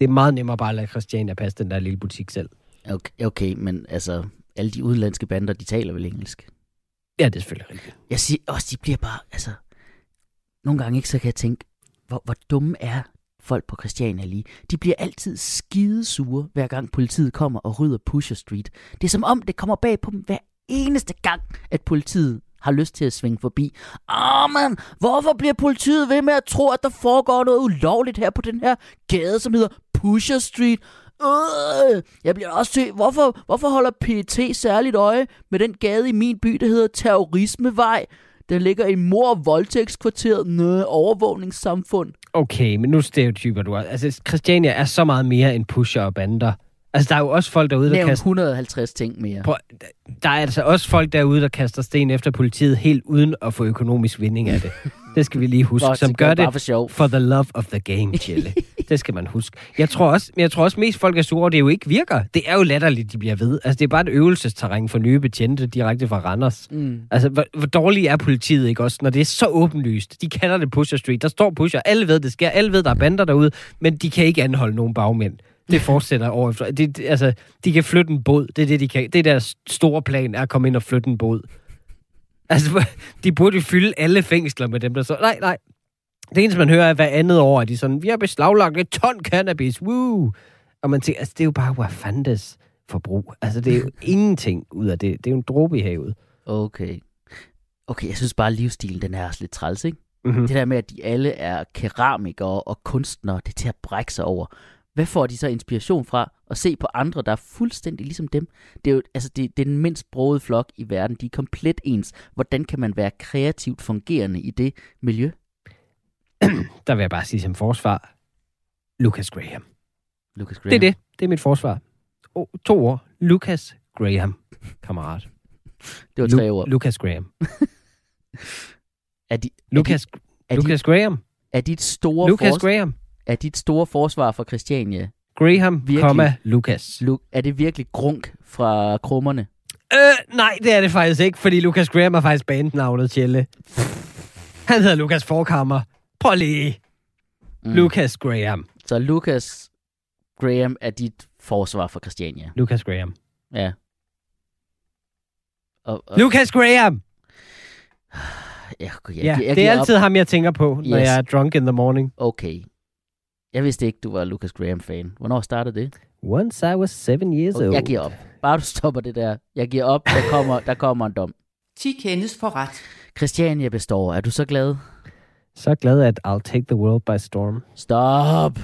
Speaker 2: Det er meget nemmere bare at lade Christiania passe den der lille butik selv.
Speaker 3: Okay, okay, men altså, alle de udenlandske bander, de taler vel engelsk.
Speaker 2: Ja, det er selvfølgelig rigtigt.
Speaker 3: Jeg siger også, de bliver bare, altså... Nogle gange ikke, så kan jeg tænke, hvor, hvor dumme er folk på Christiania lige? De bliver altid skidesure, hver gang politiet kommer og rydder Pusher Street. Det er som om, det kommer bag på dem hver eneste gang, at politiet har lyst til at svinge forbi. Ah, man, hvorfor bliver politiet ved med at tro, at der foregår noget ulovligt her på den her gade, som hedder Pusher Street? Øh, jeg bliver også til, hvorfor, hvorfor holder PET særligt øje med den gade i min by, der hedder Terrorismevej? Den ligger i mor- og voldtægtskvarteret, Nø, overvågningssamfund.
Speaker 2: Okay, men nu stereotyper du. Altså, Christiania er så meget mere end pusher og bander. Altså, der er jo også folk derude, der
Speaker 3: Nævn
Speaker 2: kaster...
Speaker 3: 150 ting mere.
Speaker 2: Prøv, der er altså også folk derude, der kaster sten efter politiet helt uden at få økonomisk vinding af det. Det skal vi lige huske.
Speaker 3: Godt,
Speaker 2: som
Speaker 3: det
Speaker 2: gør det
Speaker 3: bare for
Speaker 2: for the love of the game, Chille. det skal man huske. Jeg tror også, jeg tror også mest folk er sure, det jo ikke virker. Det er jo latterligt, de bliver ved. Altså, det er bare et øvelsesterræn for nye betjente direkte fra Randers.
Speaker 3: Mm.
Speaker 2: Altså, hvor, hvor dårlig er politiet ikke også, når det er så åbenlyst? De kalder det Pusher Street. Der står Pusher. Alle ved, det sker. Alle ved, der er bander derude, men de kan ikke anholde nogen bagmænd. Det fortsætter år efter. Det, det, altså, de kan flytte en båd. Det er det, de kan. Det er deres store plan, er at komme ind og flytte en båd. Altså, de burde jo fylde alle fængsler med dem, der så... Nej, nej. Det eneste, man hører, er hver andet år, at de sådan, vi har beslaglagt et ton cannabis, woo! Og man tænker, altså, det er jo bare Wafandas forbrug. Altså, det er jo ingenting ud af det. Det er jo en dråbe i havet.
Speaker 3: Okay. Okay, jeg synes bare, at livsstilen den er også lidt træls, ikke?
Speaker 2: Mm-hmm.
Speaker 3: Det der med, at de alle er keramikere og kunstnere, det er til at brække sig over. Hvad får de så inspiration fra? At se på andre, der er fuldstændig ligesom dem. Det er jo altså, det, det er den mindst brogede flok i verden. De er komplet ens. Hvordan kan man være kreativt fungerende i det miljø?
Speaker 2: Der vil jeg bare sige som forsvar, Lucas Graham.
Speaker 3: Lucas Graham.
Speaker 2: Det er det. Det er mit forsvar. Oh, to ord. Lucas Graham, kammerat.
Speaker 3: Det var tre ord.
Speaker 2: Lucas Graham.
Speaker 3: Er, de,
Speaker 2: Lucas,
Speaker 3: er,
Speaker 2: Lucas
Speaker 3: de,
Speaker 2: Graham.
Speaker 3: er dit store
Speaker 2: Lucas
Speaker 3: fors-
Speaker 2: Graham.
Speaker 3: er dit store forsvar for Christiania,
Speaker 2: Graham,
Speaker 3: Virkelig?
Speaker 2: komma, Lucas.
Speaker 3: Lu- er det virkelig grunk fra krummerne?
Speaker 2: Øh, nej, det er det faktisk ikke, fordi Lucas Graham er faktisk bandnavnet Tjelle. Han hedder Lucas Forkammer. Prøv lige. Mm. Lucas Graham.
Speaker 3: Så Lucas Graham er dit forsvar for Christiania.
Speaker 2: Lucas Graham.
Speaker 3: Ja. Og, og,
Speaker 2: Lucas Graham!
Speaker 3: ja, jeg,
Speaker 2: Ja,
Speaker 3: jeg, jeg
Speaker 2: det er altid
Speaker 3: op.
Speaker 2: ham, jeg tænker på, når
Speaker 3: Yes.
Speaker 2: jeg er drunk in the morning.
Speaker 3: Okay. Jeg vidste ikke, du var Lucas Graham-fan. Hvornår startede det?
Speaker 2: Once I was seven years old.
Speaker 3: Jeg giver op. Bare du stopper det der. Jeg giver op. Der kommer, der kommer en dom.
Speaker 1: 10 kendes for ret.
Speaker 3: Christiania består. Er du så glad?
Speaker 2: Så glad, at I'll take the world by storm.
Speaker 3: Stop!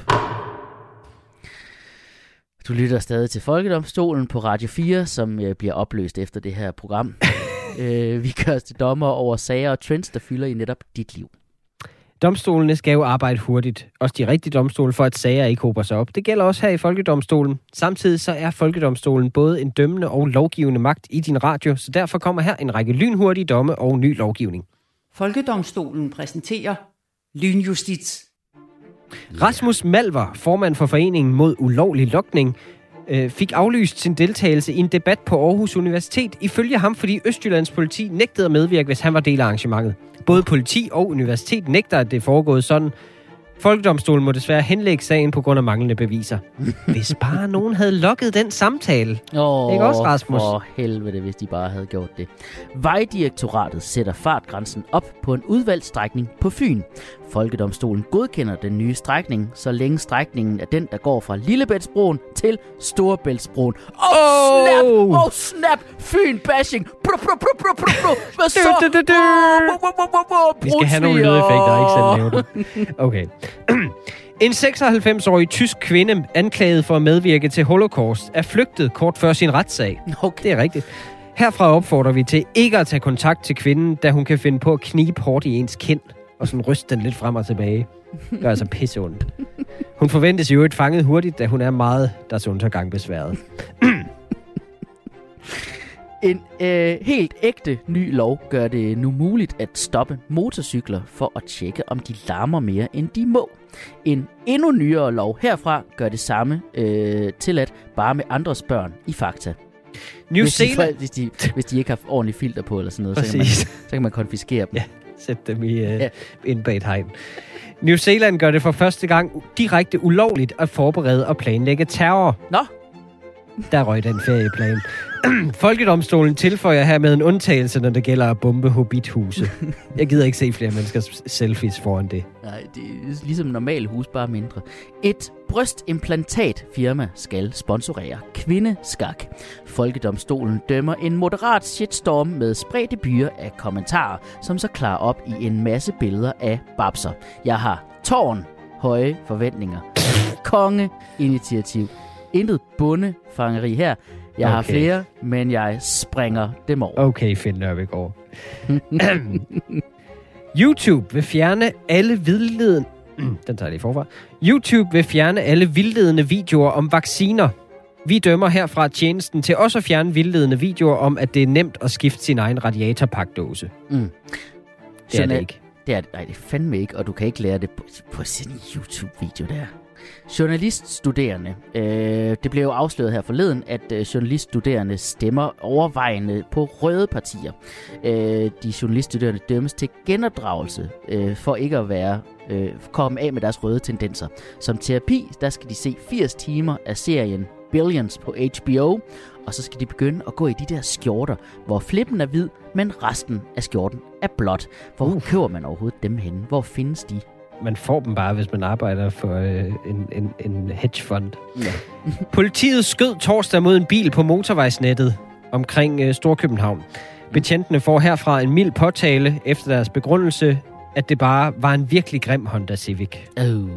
Speaker 3: Du lytter stadig til Folkedomstolen på Radio 4, som øh, bliver opløst efter det her program. øh, vi os til dommer over sager og trends, der fylder i netop dit liv.
Speaker 2: Domstolene skal jo arbejde hurtigt, også de rigtige domstole, for at sager ikke hober sig op. Det gælder også her i Folkedomstolen. Samtidig så er Folkedomstolen både en dømmende og lovgivende magt i din radio, så derfor kommer her en række lynhurtige domme og ny lovgivning.
Speaker 1: Folkedomstolen præsenterer Lynjustits.
Speaker 2: Rasmus Malver, formand for Foreningen mod ulovlig lokning, øh, fik aflyst sin deltagelse i en debat på Aarhus Universitet, ifølge ham, fordi Østjyllands politi nægtede at medvirke, hvis han var del af arrangementet. Både politi og universitet nægter, at det er foregået sådan. Folkedomstolen må desværre henlægge sagen på grund af manglende beviser. Hvis bare nogen havde lukket den samtale.
Speaker 3: Åh,
Speaker 2: Ikke også, Rasmus?
Speaker 3: For helvede, hvis de bare havde gjort det. Vejdirektoratet sætter fartgrænsen op på en udvalgt strækning på Fyn. Folkedomstolen godkender den nye strækning, så længe strækningen er den, der går fra Lillebæltsbroen til Storebæltsbroen. Åh, oh, snap! Oh, snap! Fyn bashing! Bro, bro, bro, bro, bro, bro. Hvad så?
Speaker 2: Vi skal have nogle lydeffekter, ikke selv lave det. Okay. En 96-årig tysk kvinde, anklaget for at medvirke til Holocaust, er flygtet kort før sin retssag.
Speaker 3: Okay.
Speaker 2: Det er rigtigt. Herfra opfordrer vi til ikke at tage kontakt til kvinden, da hun kan finde på at knibe hårdt i ens kind, og sådan ryste den lidt frem og tilbage. Det er altså pisse ondt. Hun forventes i øvrigt fanget hurtigt, da hun er meget deres undergang besværet.
Speaker 3: En øh, helt ægte ny lov gør det nu muligt at stoppe motorcykler for at tjekke, om de larmer mere, end de må. En endnu nyere lov herfra gør det samme øh, tilladt bare med andres børn i fakta.
Speaker 2: New
Speaker 3: hvis, de,
Speaker 2: Zealand...
Speaker 3: for- hvis, de, hvis de ikke har ordentligt filter på eller sådan noget, så kan, man, så kan man konfiskere dem.
Speaker 2: Ja. Sæt dem i,
Speaker 3: Ja.
Speaker 2: ja. ind bag et hegn. New Zealand gør det for første gang direkte ulovligt at forberede og planlægge terror.
Speaker 3: Nå,
Speaker 2: der røg den ferieplan. Folkedomstolen tilføjer her med en undtagelse, når det gælder at bombe hobbithuse. Jeg gider ikke se flere menneskers selfies foran det.
Speaker 3: nej, det er ligesom normal hus, bare mindre. Et brystimplantatfirma skal sponsorere kvindeskak. Folkedomstolen dømmer en moderat shitstorm med spredte byer af kommentarer, som så klarer op i en masse billeder af babser. Jeg har tårn høje forventninger. Konge initiativ. Intet bundefangeri her. Jeg har
Speaker 2: Okay.
Speaker 3: flere, men jeg springer dem over.
Speaker 2: Okay, Finn Nørbegaard. YouTube vil fjerne alle vildledende... Den tager jeg lige forfra. YouTube vil fjerne alle vildledende videoer om vacciner. Vi dømmer herfra tjenesten til også at fjerne vildledende videoer om, at det er nemt at skifte sin egen radiatorpakdåse.
Speaker 3: Mm.
Speaker 2: Det er
Speaker 3: Sådan
Speaker 2: det
Speaker 3: er-
Speaker 2: ikke.
Speaker 3: Det er, nej, det er fandme ikke, og du kan ikke lære det på, på en YouTube-video der. Journaliststuderende. Øh, det blev jo afsløret her forleden, at øh, journaliststuderende stemmer overvejende på røde partier. Øh, de journaliststuderende dømmes til genopdragelse øh, for ikke at være øh, komme af med deres røde tendenser. Som terapi, der skal de se 80 timer af serien Billions på HBO, og så skal de begynde at gå i de der skjorter, hvor flippen er hvid, men resten af skjorten er blåt. Hvor uh. køber man overhovedet dem henne? Hvor findes de?
Speaker 2: Man får dem bare, hvis man arbejder for øh, en, en, en hedgefond.
Speaker 3: Ja.
Speaker 2: Politiet skød torsdag mod en bil på motorvejsnettet omkring øh, Storkøbenhavn. Betjentene får herfra en mild påtale efter deres begrundelse, at det bare var en virkelig grim Honda Civic.
Speaker 3: Oh.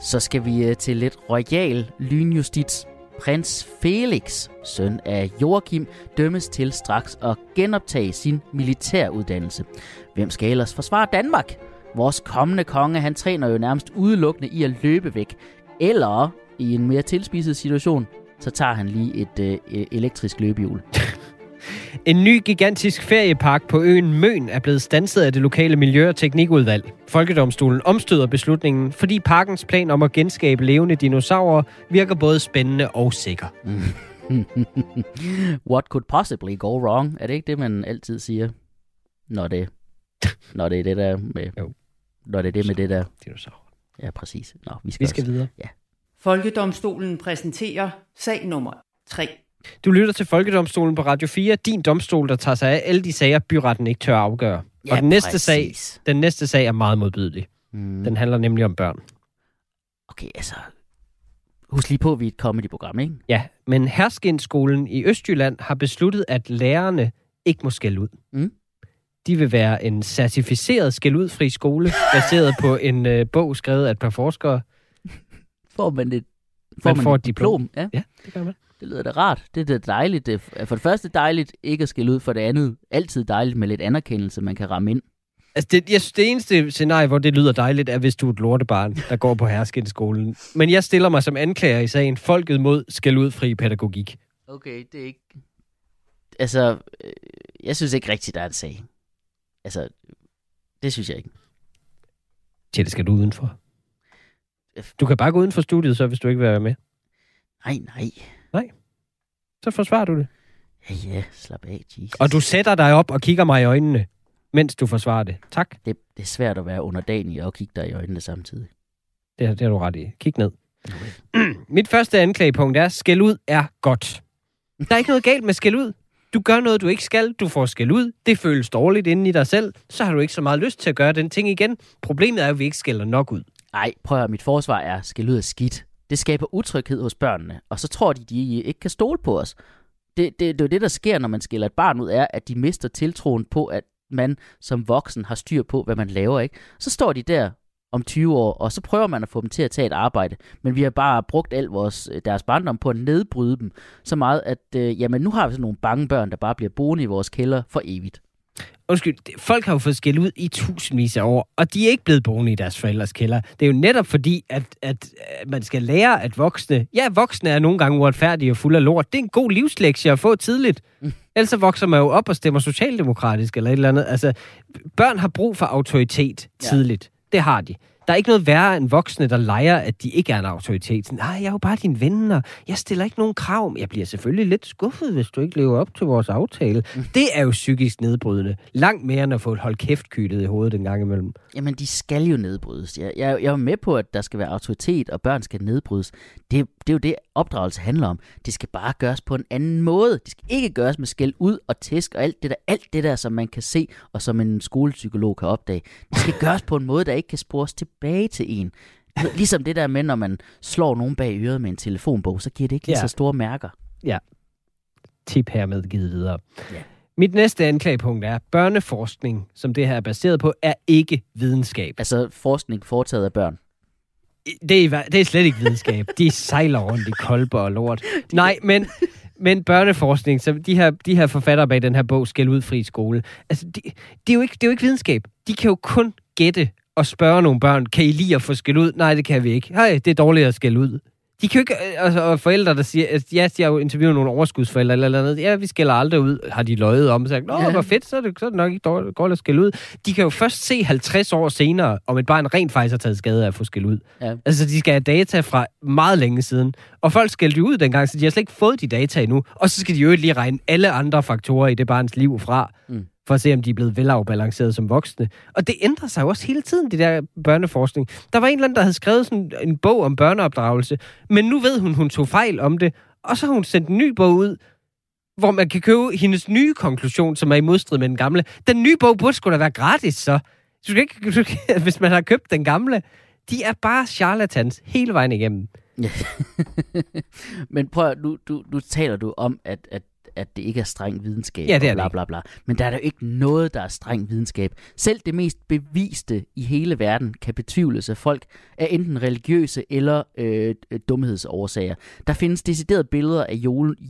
Speaker 3: Så skal vi øh, til lidt royal lynjustits. Prins Felix, søn af Joachim, dømmes til straks at genoptage sin militæruddannelse. Hvem skal ellers forsvare Danmark? Vores kommende konge, han træner jo nærmest udelukkende i at løbe væk. Eller i en mere tilspidset situation, så tager han lige et øh, elektrisk løbehjul.
Speaker 2: En ny gigantisk feriepark på øen Møn er blevet stanset af det lokale Miljø- og Teknikudvalg. Folkedomstolen omstøder beslutningen, fordi parkens plan om at genskabe levende dinosaurer virker både spændende og sikker.
Speaker 3: What could possibly go wrong? Er det ikke det, man altid siger, når det, når det er det der med...
Speaker 2: Jo.
Speaker 3: Når det er det med det der...
Speaker 2: Dinosaurer.
Speaker 3: Ja, præcis. Nå, vi skal,
Speaker 2: Vi skal
Speaker 3: også-
Speaker 2: videre.
Speaker 1: Folkedomstolen præsenterer sag nummer 3.
Speaker 2: Du lytter til Folkedomstolen på Radio 4, din domstol, der tager sig af alle de sager, byretten ikke tør afgøre.
Speaker 3: Ja,
Speaker 2: og den næste, sag, den næste sag er meget modbydelig.
Speaker 3: Mm.
Speaker 2: Den handler nemlig om børn.
Speaker 3: Okay, altså... Husk lige på, at vi er et comedy-program, ikke?
Speaker 2: Ja, men Herskindskolen i Østjylland har besluttet, at lærerne ikke må skælde ud.
Speaker 3: Mm.
Speaker 2: De vil være en certificeret skældudfri skole, baseret på en øh, bog skrevet af et par forskere.
Speaker 3: Får man et, får
Speaker 2: Man
Speaker 3: man
Speaker 2: får
Speaker 3: et
Speaker 2: diplom.
Speaker 3: diplom? Ja,
Speaker 2: Ja, det gør man.
Speaker 3: det lyder da rart. Det er da dejligt. Det er for det første dejligt ikke at skille ud, for det andet altid dejligt med lidt anerkendelse, man kan ramme ind.
Speaker 2: Altså, det, jeg synes, det eneste scenarie, hvor det lyder dejligt, er, hvis du er et lortebarn, der går på Herskindskolen. Men jeg stiller mig som anklager i sagen Folket mod skældudfri pædagogik.
Speaker 3: Okay, det er ikke... Altså, øh, jeg synes ikke rigtigt, der er en sag. Altså, det synes jeg ikke.
Speaker 2: Tjelle, skal du udenfor? Du kan bare gå uden for studiet, så hvis du ikke vil være med.
Speaker 3: Nej, nej.
Speaker 2: Så forsvarer du det.
Speaker 3: Ja, ja, slap af, Jesus.
Speaker 2: Og du sætter dig op og kigger mig i øjnene, mens du forsvarer det. Tak.
Speaker 3: Det, det er svært at være underdanig og kigge dig i øjnene samtidig.
Speaker 2: Det, det har du ret i. Kig ned. Mit første anklagepunkt er, skæld ud er godt. Der er ikke noget galt med skæld ud. Du gør noget, du ikke skal. Du får skæld ud. Det føles dårligt inden i dig selv. Så har du ikke så meget lyst til at gøre den ting igen. Problemet er jo, at vi ikke skælder nok ud.
Speaker 3: Nej, prøv at mit forsvar er, skæld ud er skidt. Det skaber utryghed hos børnene, og så tror de, de ikke kan stole på os. Det, det, det er jo det, der sker, når man skiller et barn ud, er, at de mister tiltroen på, at man som voksen har styr på, hvad man laver, ikke? Så står de der om 20 år, og så prøver man at få dem til at tage et arbejde. Men vi har bare brugt al vores, deres barndom på at nedbryde dem så meget, at øh, jamen, nu har vi sådan nogle bange børn, der bare bliver boende i vores kælder for evigt.
Speaker 2: Undskyld, folk har jo fået skæld ud i tusindvis af år, og de er ikke blevet boende i deres forældres kælder. Det er jo netop fordi, at, at, at man skal lære, at voksne... Ja, voksne er nogle gange uretfærdige og fulde af lort. Det er en god livslektie at få tidligt. Ellers så vokser man jo op og stemmer socialdemokratisk eller et eller andet. Altså, børn har brug for autoritet
Speaker 3: Ja.
Speaker 2: Det har de. Der er ikke noget værre end voksne, der leger, at de ikke er en autoritet. Sådan, Nej, jeg er jo bare din ven, og jeg stiller ikke nogen krav. Jeg bliver selvfølgelig lidt skuffet, hvis du ikke lever op til vores aftale. Det er jo psykisk nedbrydende. Langt mere end at få et hold kæft kylet i hovedet en gang imellem.
Speaker 3: Jamen, de skal jo nedbrydes. Jeg, jeg, jeg er med på, at der skal være autoritet, og børn skal nedbrydes. Det, det er jo det, opdragelse handler om. Det skal bare gøres på en anden måde. Det skal ikke gøres med skæld ud og tæsk og alt det der, alt det der, som man kan se, og som en skolepsykolog kan opdage. Det skal gøres på en måde, der ikke kan spores tilbage til en. Ligesom det der med, når man slår nogen bag øret med en telefonbog, så giver det ikke lige
Speaker 2: Ja.
Speaker 3: så store mærker.
Speaker 2: Tip hermed givet videre.
Speaker 3: Ja.
Speaker 2: Mit næste anklagepunkt er, børneforskning, som det her er baseret på, er ikke videnskab.
Speaker 3: Altså forskning foretaget af børn.
Speaker 2: Det er, det er slet ikke videnskab. De sejler rundt i kolber og lort. Nej, men, men børneforskning, så de her, de her forfattere bag den her bog, Skæld ud fri skole, altså, det, det, er jo ikke, det er jo ikke videnskab. De kan jo kun gætte og spørge nogle børn, kan I lide at få skæld ud? Nej, det kan vi ikke. Hej, det er dårligt at skæld ud. De kan jo ikke, øh, altså, og forældre, der siger, at ja, de har jo interviewet nogle overskudsforældre eller eller andet. Ja, vi skælder aldrig ud, har de løjet om. Og sagt, Nå,
Speaker 3: Ja.
Speaker 2: ja. hvor fedt, så er, det, så er det nok ikke dårligt, godt at skælde ud. De kan jo først se 50 år senere, om et barn rent faktisk har taget skade af at få skæld ud.
Speaker 3: Ja.
Speaker 2: Altså, de skal have data fra meget længe siden. Og folk skældte jo ud dengang, så de har slet ikke fået de data endnu. Og så skal de jo lige regne alle andre faktorer i det barns liv fra,
Speaker 3: Mm
Speaker 2: for at se, om de er blevet velafbalanceret som voksne. Og det ændrer sig jo også hele tiden, det der børneforskning. Der var en eller anden, der havde skrevet sådan en bog om børneopdragelse, men nu ved hun, hun tog fejl om det, og så har hun sendt en ny bog ud, hvor man kan købe hendes nye konklusion, som er i modstrid med den gamle. Den nye bog burde skulle da være gratis, så. Du skal ikke, du skal, hvis man har købt den gamle. De er bare charlatans hele vejen igennem.
Speaker 3: Ja. Men prøv at, du, du, nu taler du om, at, at, at det ikke er streng videnskab.
Speaker 2: Ja, det er
Speaker 3: og bla, bla, bla. Men der er der jo ikke noget, der er streng videnskab. Selv det mest beviste i hele verden kan betvivles af folk af enten religiøse eller øh, øh, dumhedsårsager. Der findes deciderede billeder af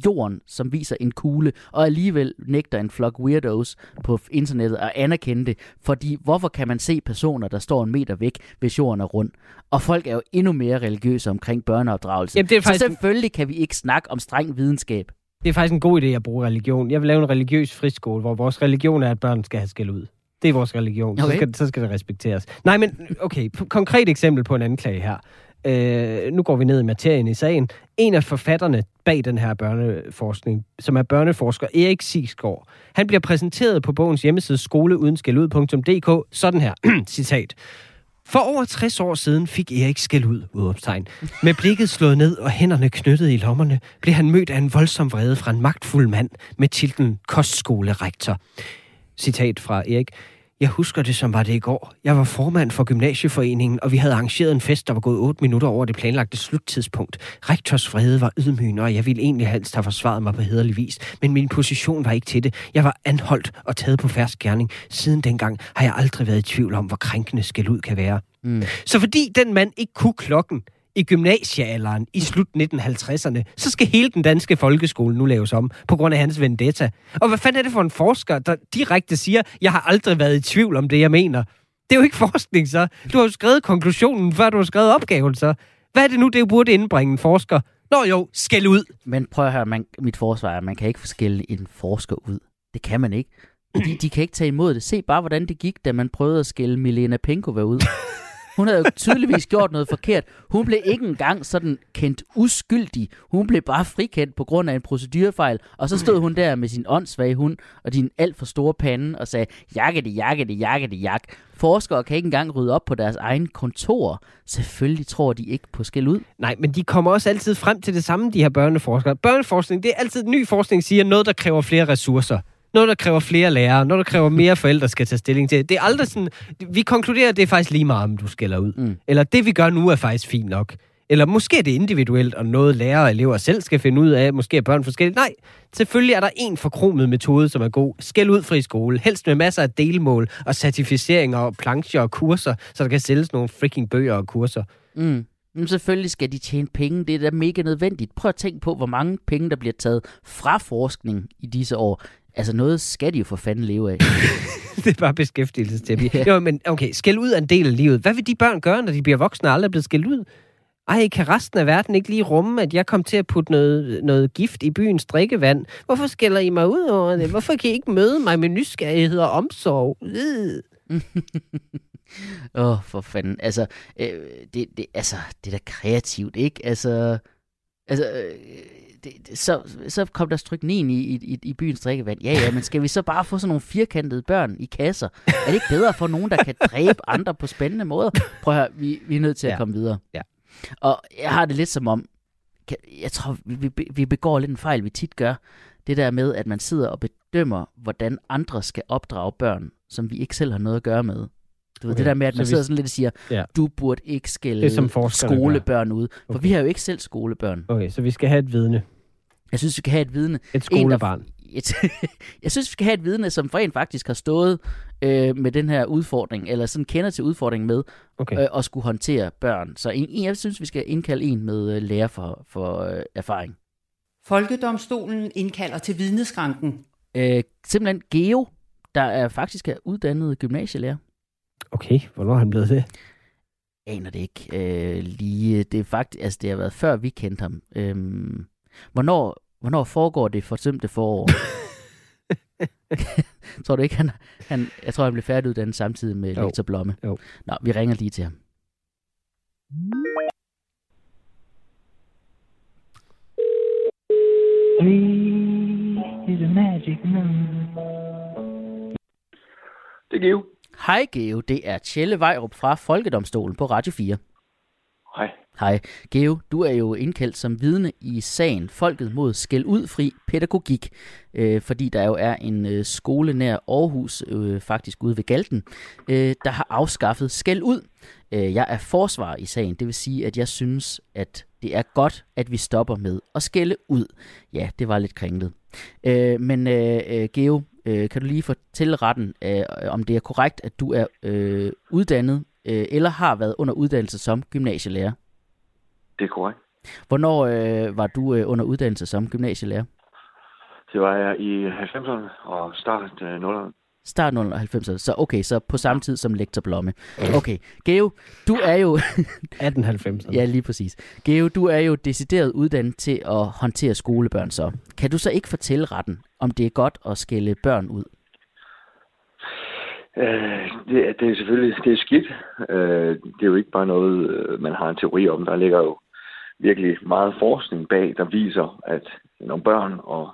Speaker 3: jorden, som viser en kugle, og alligevel nægter en flok weirdos på internettet at anerkende det. Fordi hvorfor kan man se personer, der står en meter væk, hvis jorden er rund? Og folk er jo endnu mere religiøse omkring børneopdragelse.
Speaker 2: Jamen, det er
Speaker 3: Så
Speaker 2: faktisk-
Speaker 3: selvfølgelig kan vi ikke snakke om streng videnskab.
Speaker 2: Det er faktisk en god idé at bruge religion. Jeg vil lave en religiøs friskole, hvor vores religion er, at børn skal have skæld ud. Det er vores religion.
Speaker 3: Okay.
Speaker 2: Så, skal, så skal det respekteres. Nej, men okay, konkret eksempel på en anklage her. Øh, nu går vi ned i materien i sagen. En af forfatterne bag den her børneforskning, som er børneforsker Erik Sigsgaard, han bliver præsenteret på bogens hjemmeside skoleudenskældud.dk sådan her, citat. For over 60 år siden fik Erik skæld ud, udopstegn. Med blikket slået ned og hænderne knyttet i lommerne, blev han mødt af en voldsom vrede fra en magtfuld mand med titlen kostskolerektor. Citat fra Erik. Jeg husker det, som var det i går. Jeg var formand for gymnasieforeningen, og vi havde arrangeret en fest, der var gået 8 minutter over det planlagte sluttidspunkt. Rektors vrede var ydmygende, og jeg ville egentlig helst have forsvaret mig på hederlig vis, men min position var ikke til det. Jeg var anholdt og taget på færsk gerning. Siden dengang har jeg aldrig været i tvivl om, hvor krænkende skæld ud kan være.
Speaker 3: Mm.
Speaker 2: Så fordi den mand ikke kunne klokken i gymnasiealderen i slut 1950'erne, så skal hele den danske folkeskole nu laves om på grund af hans vendetta. Og hvad fanden er det for en forsker, der direkte siger, jeg har aldrig været i tvivl om det, jeg mener? Det er jo ikke forskning, så. Du har jo skrevet konklusionen, før du har skrevet opgaven, så. Hvad er det nu, det burde indbringe en forsker? Nå jo, skæld ud.
Speaker 3: Men prøv at høre, man, mit forsvar er, at man kan ikke skælde en forsker ud. Det kan man ikke. De, de kan ikke tage imod det. Se bare, hvordan det gik, da man prøvede at skælde Milena Pinkova ud. Hun havde jo tydeligvis gjort noget forkert. Hun blev ikke engang sådan kendt uskyldig. Hun blev bare frikendt på grund af en procedurefejl. Og så stod hun der med sin åndssvage hund og din alt for store pande og sagde, jakke det, jakke det, jakke det, jak. Forskere kan ikke engang rydde op på deres egen kontor. Selvfølgelig tror de ikke på skæld ud.
Speaker 2: Nej, men de kommer også altid frem til det samme, de her børneforskere. Børneforskning, det er altid ny forskning, siger noget, der kræver flere ressourcer. Noget, der kræver flere lærere. Noget, der kræver mere forældre skal tage stilling til. Det er aldrig sådan... Vi konkluderer, at det er faktisk lige meget, om du skælder ud.
Speaker 3: Mm.
Speaker 2: Eller det, vi gør nu, er faktisk fint nok. Eller måske er det individuelt, og noget lærere og elever selv skal finde ud af. Måske er børn forskellige. Nej, selvfølgelig er der en forkromet metode, som er god. Skæld ud fri skole. Helst med masser af delmål og certificeringer og plancher og kurser, så der kan sælges nogle freaking bøger og kurser.
Speaker 3: Mm. Men selvfølgelig skal de tjene penge. Det er da mega nødvendigt. Prøv at tænke på, hvor mange penge, der bliver taget fra forskning i disse år. Altså noget skal de jo for fanden leve af.
Speaker 2: det er bare beskæftigelsesterapi.
Speaker 3: Ja.
Speaker 2: Jo, men okay, skæld ud er en del af livet. Hvad vil de børn gøre, når de bliver voksne og aldrig er blevet skældt ud? Ej, kan resten af verden ikke lige rumme, at jeg kom til at putte noget, noget gift i byens drikkevand? Hvorfor skælder I mig ud over det? Hvorfor kan I ikke møde mig med nysgerrighed og omsorg? Øh.
Speaker 3: Åh, oh, for fanden. Altså, øh, det, det, altså, det er da kreativt, ikke? Altså, altså øh, det, så, så kom der stryknin i, i, i byens drikkevand. Ja, ja, men skal vi så bare få sådan nogle firkantede børn i kasser? Er det ikke bedre for nogen, der kan dræbe andre på spændende måder? Prøv at høre, vi, vi er nødt til at
Speaker 2: Ja.
Speaker 3: komme videre.
Speaker 2: Ja.
Speaker 3: Og jeg har det lidt som om, jeg tror, vi, vi- vi begår lidt en fejl, vi tit gør. Det der med, at man sidder og bedømmer, hvordan andre skal opdrage børn, som vi ikke selv har noget at gøre med. Du ved,
Speaker 2: Okay,
Speaker 3: det der med, at
Speaker 2: så
Speaker 3: man
Speaker 2: vi-
Speaker 3: sidder sådan lidt og siger,
Speaker 2: Ja.
Speaker 3: du burde ikke skælde
Speaker 2: Det som gør.
Speaker 3: skolebørn ud. For
Speaker 2: Okay.
Speaker 3: vi har jo ikke selv skolebørn.
Speaker 2: Okay, så vi skal have et vidne.
Speaker 3: Jeg synes, vi skal have et vidne.
Speaker 2: Et skolebarn.
Speaker 3: Et, jeg synes, vi skal have et vidne, som rent faktisk har stået øh, med den her udfordring, eller sådan kender til udfordringen med
Speaker 2: Okay.
Speaker 3: øh, at skulle håndtere børn. Så en, en, jeg synes, vi skal indkalde en med øh, lærer for, for øh, erfaring.
Speaker 1: Folkedomstolen indkalder til vidneskranken.
Speaker 3: Øh, simpelthen Geo, der er faktisk er uddannet gymnasielærer.
Speaker 2: Okay, hvornår er han blevet det?
Speaker 3: aner det ikke øh, lige. Det er faktisk, altså det har været før vi kendte ham. Øhm, hvornår, hvornår foregår det forsømte forår? tror du ikke, han, han, jeg tror, han blev færdiguddannet samtidig med
Speaker 2: Jo.
Speaker 3: lektor Blomme.
Speaker 2: Jo.
Speaker 3: Nå, vi ringer lige til ham.
Speaker 5: is a magic number.
Speaker 6: Det er Geo.
Speaker 3: Hej Geo, det er Tjelle Vejrup fra Folkedomstolen på Radio 4.
Speaker 6: Hej.
Speaker 3: Hej. Geo, du er jo indkaldt som vidne i sagen Folket mod skæld ud fri pædagogik, øh, fordi der jo er en øh, skole nær Aarhus, øh, faktisk ude ved Galten, øh, der har afskaffet skæld ud. Øh, jeg er forsvar i sagen, det vil sige, at jeg synes, at det er godt, at vi stopper med at skælde ud. Ja, det var lidt kringlet. Øh, men øh, øh, Geo, øh, kan du lige fortælle retten, øh, om det er korrekt, at du er øh, uddannet øh, eller har været under uddannelse som gymnasielærer?
Speaker 6: Det er korrekt.
Speaker 3: Hvornår øh, var du øh, under uddannelse som gymnasielærer?
Speaker 6: Det var jeg i 90'erne og start af 0'erne.
Speaker 3: Start 90'erne. Så okay, så på samme tid som lektor Blomme. Okay, Geo, du er jo...
Speaker 2: 1890'erne.
Speaker 3: ja, lige præcis. Geo, du er jo decideret uddannet til at håndtere skolebørn så. Kan du så ikke fortælle retten, om det er godt at skælde børn ud?
Speaker 6: Øh, det, er- det er selvfølgelig det er skidt. Øh, det er jo ikke bare noget, øh, man har en teori om. Der ligger jo virkelig meget forskning bag, der viser, at når børn og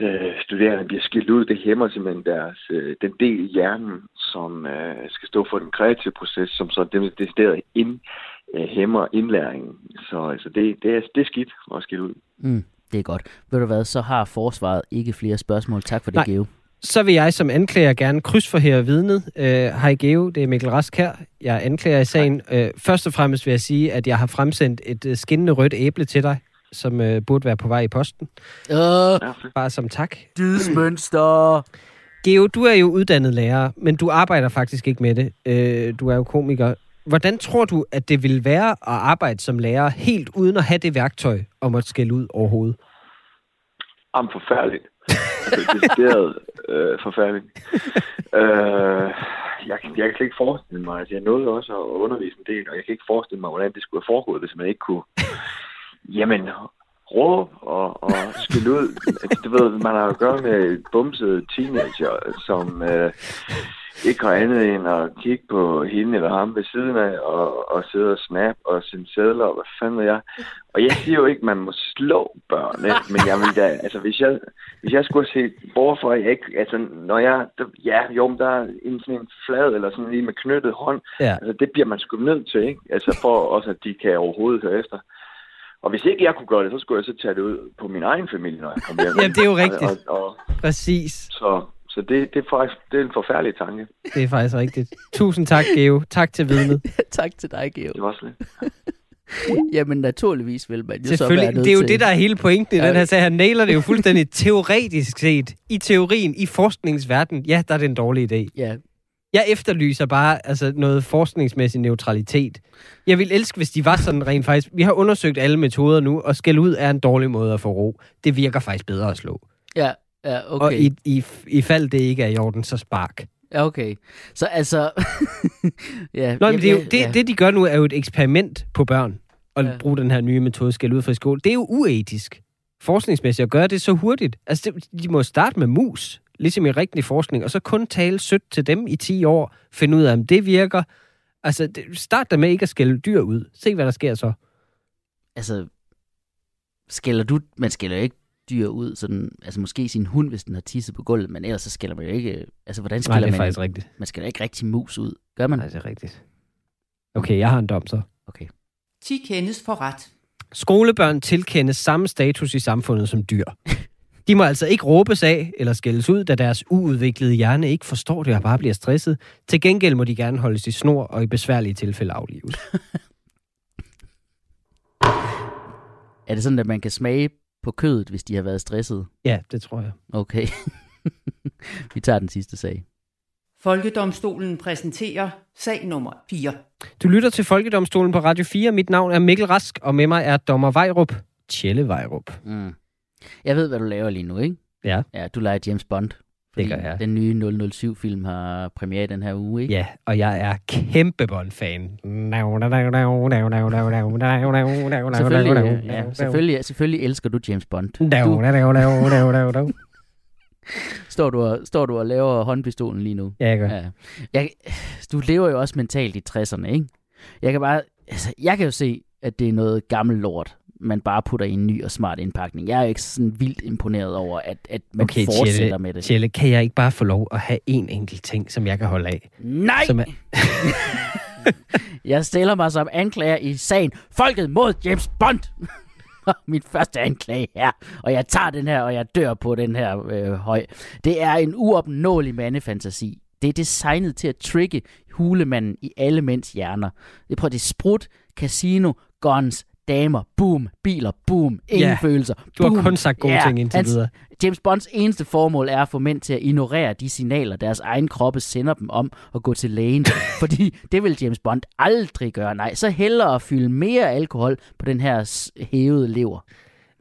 Speaker 6: øh, studerende bliver skilt ud, det hæmmer simpelthen deres, øh, den del i hjernen, som øh, skal stå for den kreative proces, som så det decideret ind, øh, hæmmer indlæringen. Så altså, det, det, er, det er skidt at skille ud.
Speaker 3: Mm, det er godt. Ved du hvad, så har forsvaret ikke flere spørgsmål. Tak for det,
Speaker 2: Nej.
Speaker 3: Geo.
Speaker 2: Så vil jeg som anklager gerne krydsforhøre vidnet. Øh, Hej Geo, det er Mikkel Rask her. Jeg er anklager i sagen. Øh, først og fremmest vil jeg sige, at jeg har fremsendt et øh, skinnende rødt æble til dig, som øh, burde være på vej i posten.
Speaker 3: Øh.
Speaker 2: Bare som tak.
Speaker 3: dydsmønster.
Speaker 2: Geo, du er jo uddannet lærer, men du arbejder faktisk ikke med det. Øh, du er jo komiker. Hvordan tror du, at det vil være at arbejde som lærer, helt uden at have det værktøj om at skælde ud overhovedet?
Speaker 6: Jamen, forfærdeligt. Altså, decideret øh, forfærdeligt. øh, jeg, kan- jeg kan slet ikke forestille mig, altså jeg nåede også at undervise en del, og jeg kan ikke forestille mig, hvordan det skulle have foregået, hvis man ikke kunne, jamen, råbe og, og skille ud. Altså, du ved, man har jo at gøre med bumsede teenager, som øh, ikke har andet end at kigge på hende eller ham ved siden af, og, og sidde og snap og sende sædler, og hvad fanden ved jeg. Og jeg siger jo ikke, at man må slå børn, ikke? men jeg vil da, altså hvis jeg, hvis jeg skulle se bort for, at jeg ikke, altså når jeg, der- ja, jo, men der er en sådan en flad, eller sådan lige med knyttet hånd,
Speaker 2: Ja.
Speaker 6: altså det bliver man sgu nødt til, ikke? Altså for også, at de kan overhovedet høre efter. Og hvis ikke jeg kunne gøre det, så skulle jeg så tage det ud på min egen familie, når jeg kom hjem.
Speaker 2: Jamen, det er jo rigtigt.
Speaker 6: Og, og, og,
Speaker 2: Præcis.
Speaker 6: så så det, det, er faktisk det er en forfærdelig tanke.
Speaker 2: Det er faktisk rigtigt. Tusind tak, Geo. Tak til vidnet.
Speaker 3: tak til dig, Geo.
Speaker 6: Det var lidt.
Speaker 3: Jamen, naturligvis vil man jo så være
Speaker 2: Det er jo
Speaker 3: til.
Speaker 2: det, der er hele pointen i
Speaker 3: Ja.
Speaker 2: den her sag. Han nailer det jo fuldstændig teoretisk set. I teorien, i forskningsverden, ja, der er det en dårlig idé.
Speaker 3: Ja,
Speaker 2: Jeg efterlyser bare altså, noget forskningsmæssig neutralitet. Jeg vil elske, hvis de var sådan rent faktisk. Vi har undersøgt alle metoder nu, og skæld ud er en dårlig måde at få ro. Det virker faktisk bedre at slå.
Speaker 3: ja, ja, okay.
Speaker 2: Og i, i, i fald det ikke er i orden, så spark.
Speaker 3: Ja, okay. Så altså... ja,
Speaker 2: Nå, men det, er jo, det,
Speaker 3: ja.
Speaker 2: det, de gør nu, er jo et eksperiment på børn. At
Speaker 3: Ja.
Speaker 2: ja. bruge den her nye metode, skæld ud fra skole. Det er jo uetisk. Forskningsmæssigt at gøre det så hurtigt. Altså, det, de må starte med mus, ligesom i rigtig forskning, og så kun tale sødt til dem i 10 år, finde ud af, om det virker. Altså, det, start da med ikke at skælde dyr ud. Se, hvad der sker så.
Speaker 3: Altså, skælder du... Man skælder ikke dyr ud, sådan, altså måske sin hund, hvis den har tisset på gulvet, men ellers så skælder man jo ikke... Altså, hvordan
Speaker 2: Nej,
Speaker 3: skælder
Speaker 2: det er
Speaker 3: man...
Speaker 2: faktisk rigtigt.
Speaker 3: Man skælder ikke rigtig mus ud. Gør man?
Speaker 2: Nej, det er rigtigt. Okay, jeg har en dom så.
Speaker 3: Okay.
Speaker 1: 10 kendes for ret.
Speaker 2: Skolebørn tilkendes samme status i samfundet som dyr. De må altså ikke råbes af eller skældes ud, da deres uudviklede hjerne ikke forstår det og bare bliver stresset. Til gengæld må de gerne holdes i snor og i besværlige tilfælde aflives.
Speaker 3: Er det sådan, at man kan smage på kødet, hvis de har været stresset?
Speaker 2: Ja, det tror jeg.
Speaker 3: Okay. Vi tager den sidste sag.
Speaker 1: Folkedomstolen præsenterer sag nummer 4.
Speaker 2: Du lytter til Folkedomstolen på Radio 4. Mit navn er Mikkel Rask, og med mig er dommer Vejrup. Tjelle Vejrup.
Speaker 3: Mm. Jeg ved, hvad du laver lige nu, ikke?
Speaker 2: Ja.
Speaker 3: Ja, du leger James Bond.
Speaker 2: Det gør jeg.
Speaker 3: Den nye 007-film har premiere den her uge, ikke?
Speaker 2: Ja, og jeg er kæmpe Bond-fan.
Speaker 3: Selvfølgelig, ja, selvfølgelig, selvfølgelig elsker du James Bond. Du, står, du og, står du og laver håndpistolen lige nu?
Speaker 2: Ja, jeg gør.
Speaker 3: Ja. Jeg, du lever jo også mentalt i 60'erne, ikke? Jeg kan bare, altså, jeg kan jo se, at det er noget gammelt lort, man bare putter i en ny og smart indpakning. Jeg er jo ikke sådan vildt imponeret over, at, at man okay, fortsætter
Speaker 2: Tjelle,
Speaker 3: med det.
Speaker 2: Tjelle, kan jeg ikke bare få lov at have en enkelt ting, som jeg kan holde af?
Speaker 3: Nej!
Speaker 2: Som er...
Speaker 3: jeg stiller mig som anklager i sagen Folket mod James Bond. Min første anklage her. Og jeg tager den her, og jeg dør på den her øh, høj. Det er en uopnåelig mandefantasi. Det er designet til at trigge hulemanden i alle mænds hjerner. Det prøver det sprut, casino, guns, damer, boom, biler, boom, ingen
Speaker 2: Ja,
Speaker 3: følelser.
Speaker 2: Du har kun sagt gode
Speaker 3: Ja,
Speaker 2: ting indtil videre.
Speaker 3: James Bonds eneste formål er at få mænd til at ignorere de signaler, deres egen kroppe sender dem om at gå til lægen. Fordi det vil James Bond aldrig gøre. Nej, så hellere at fylde mere alkohol på den her hævede lever.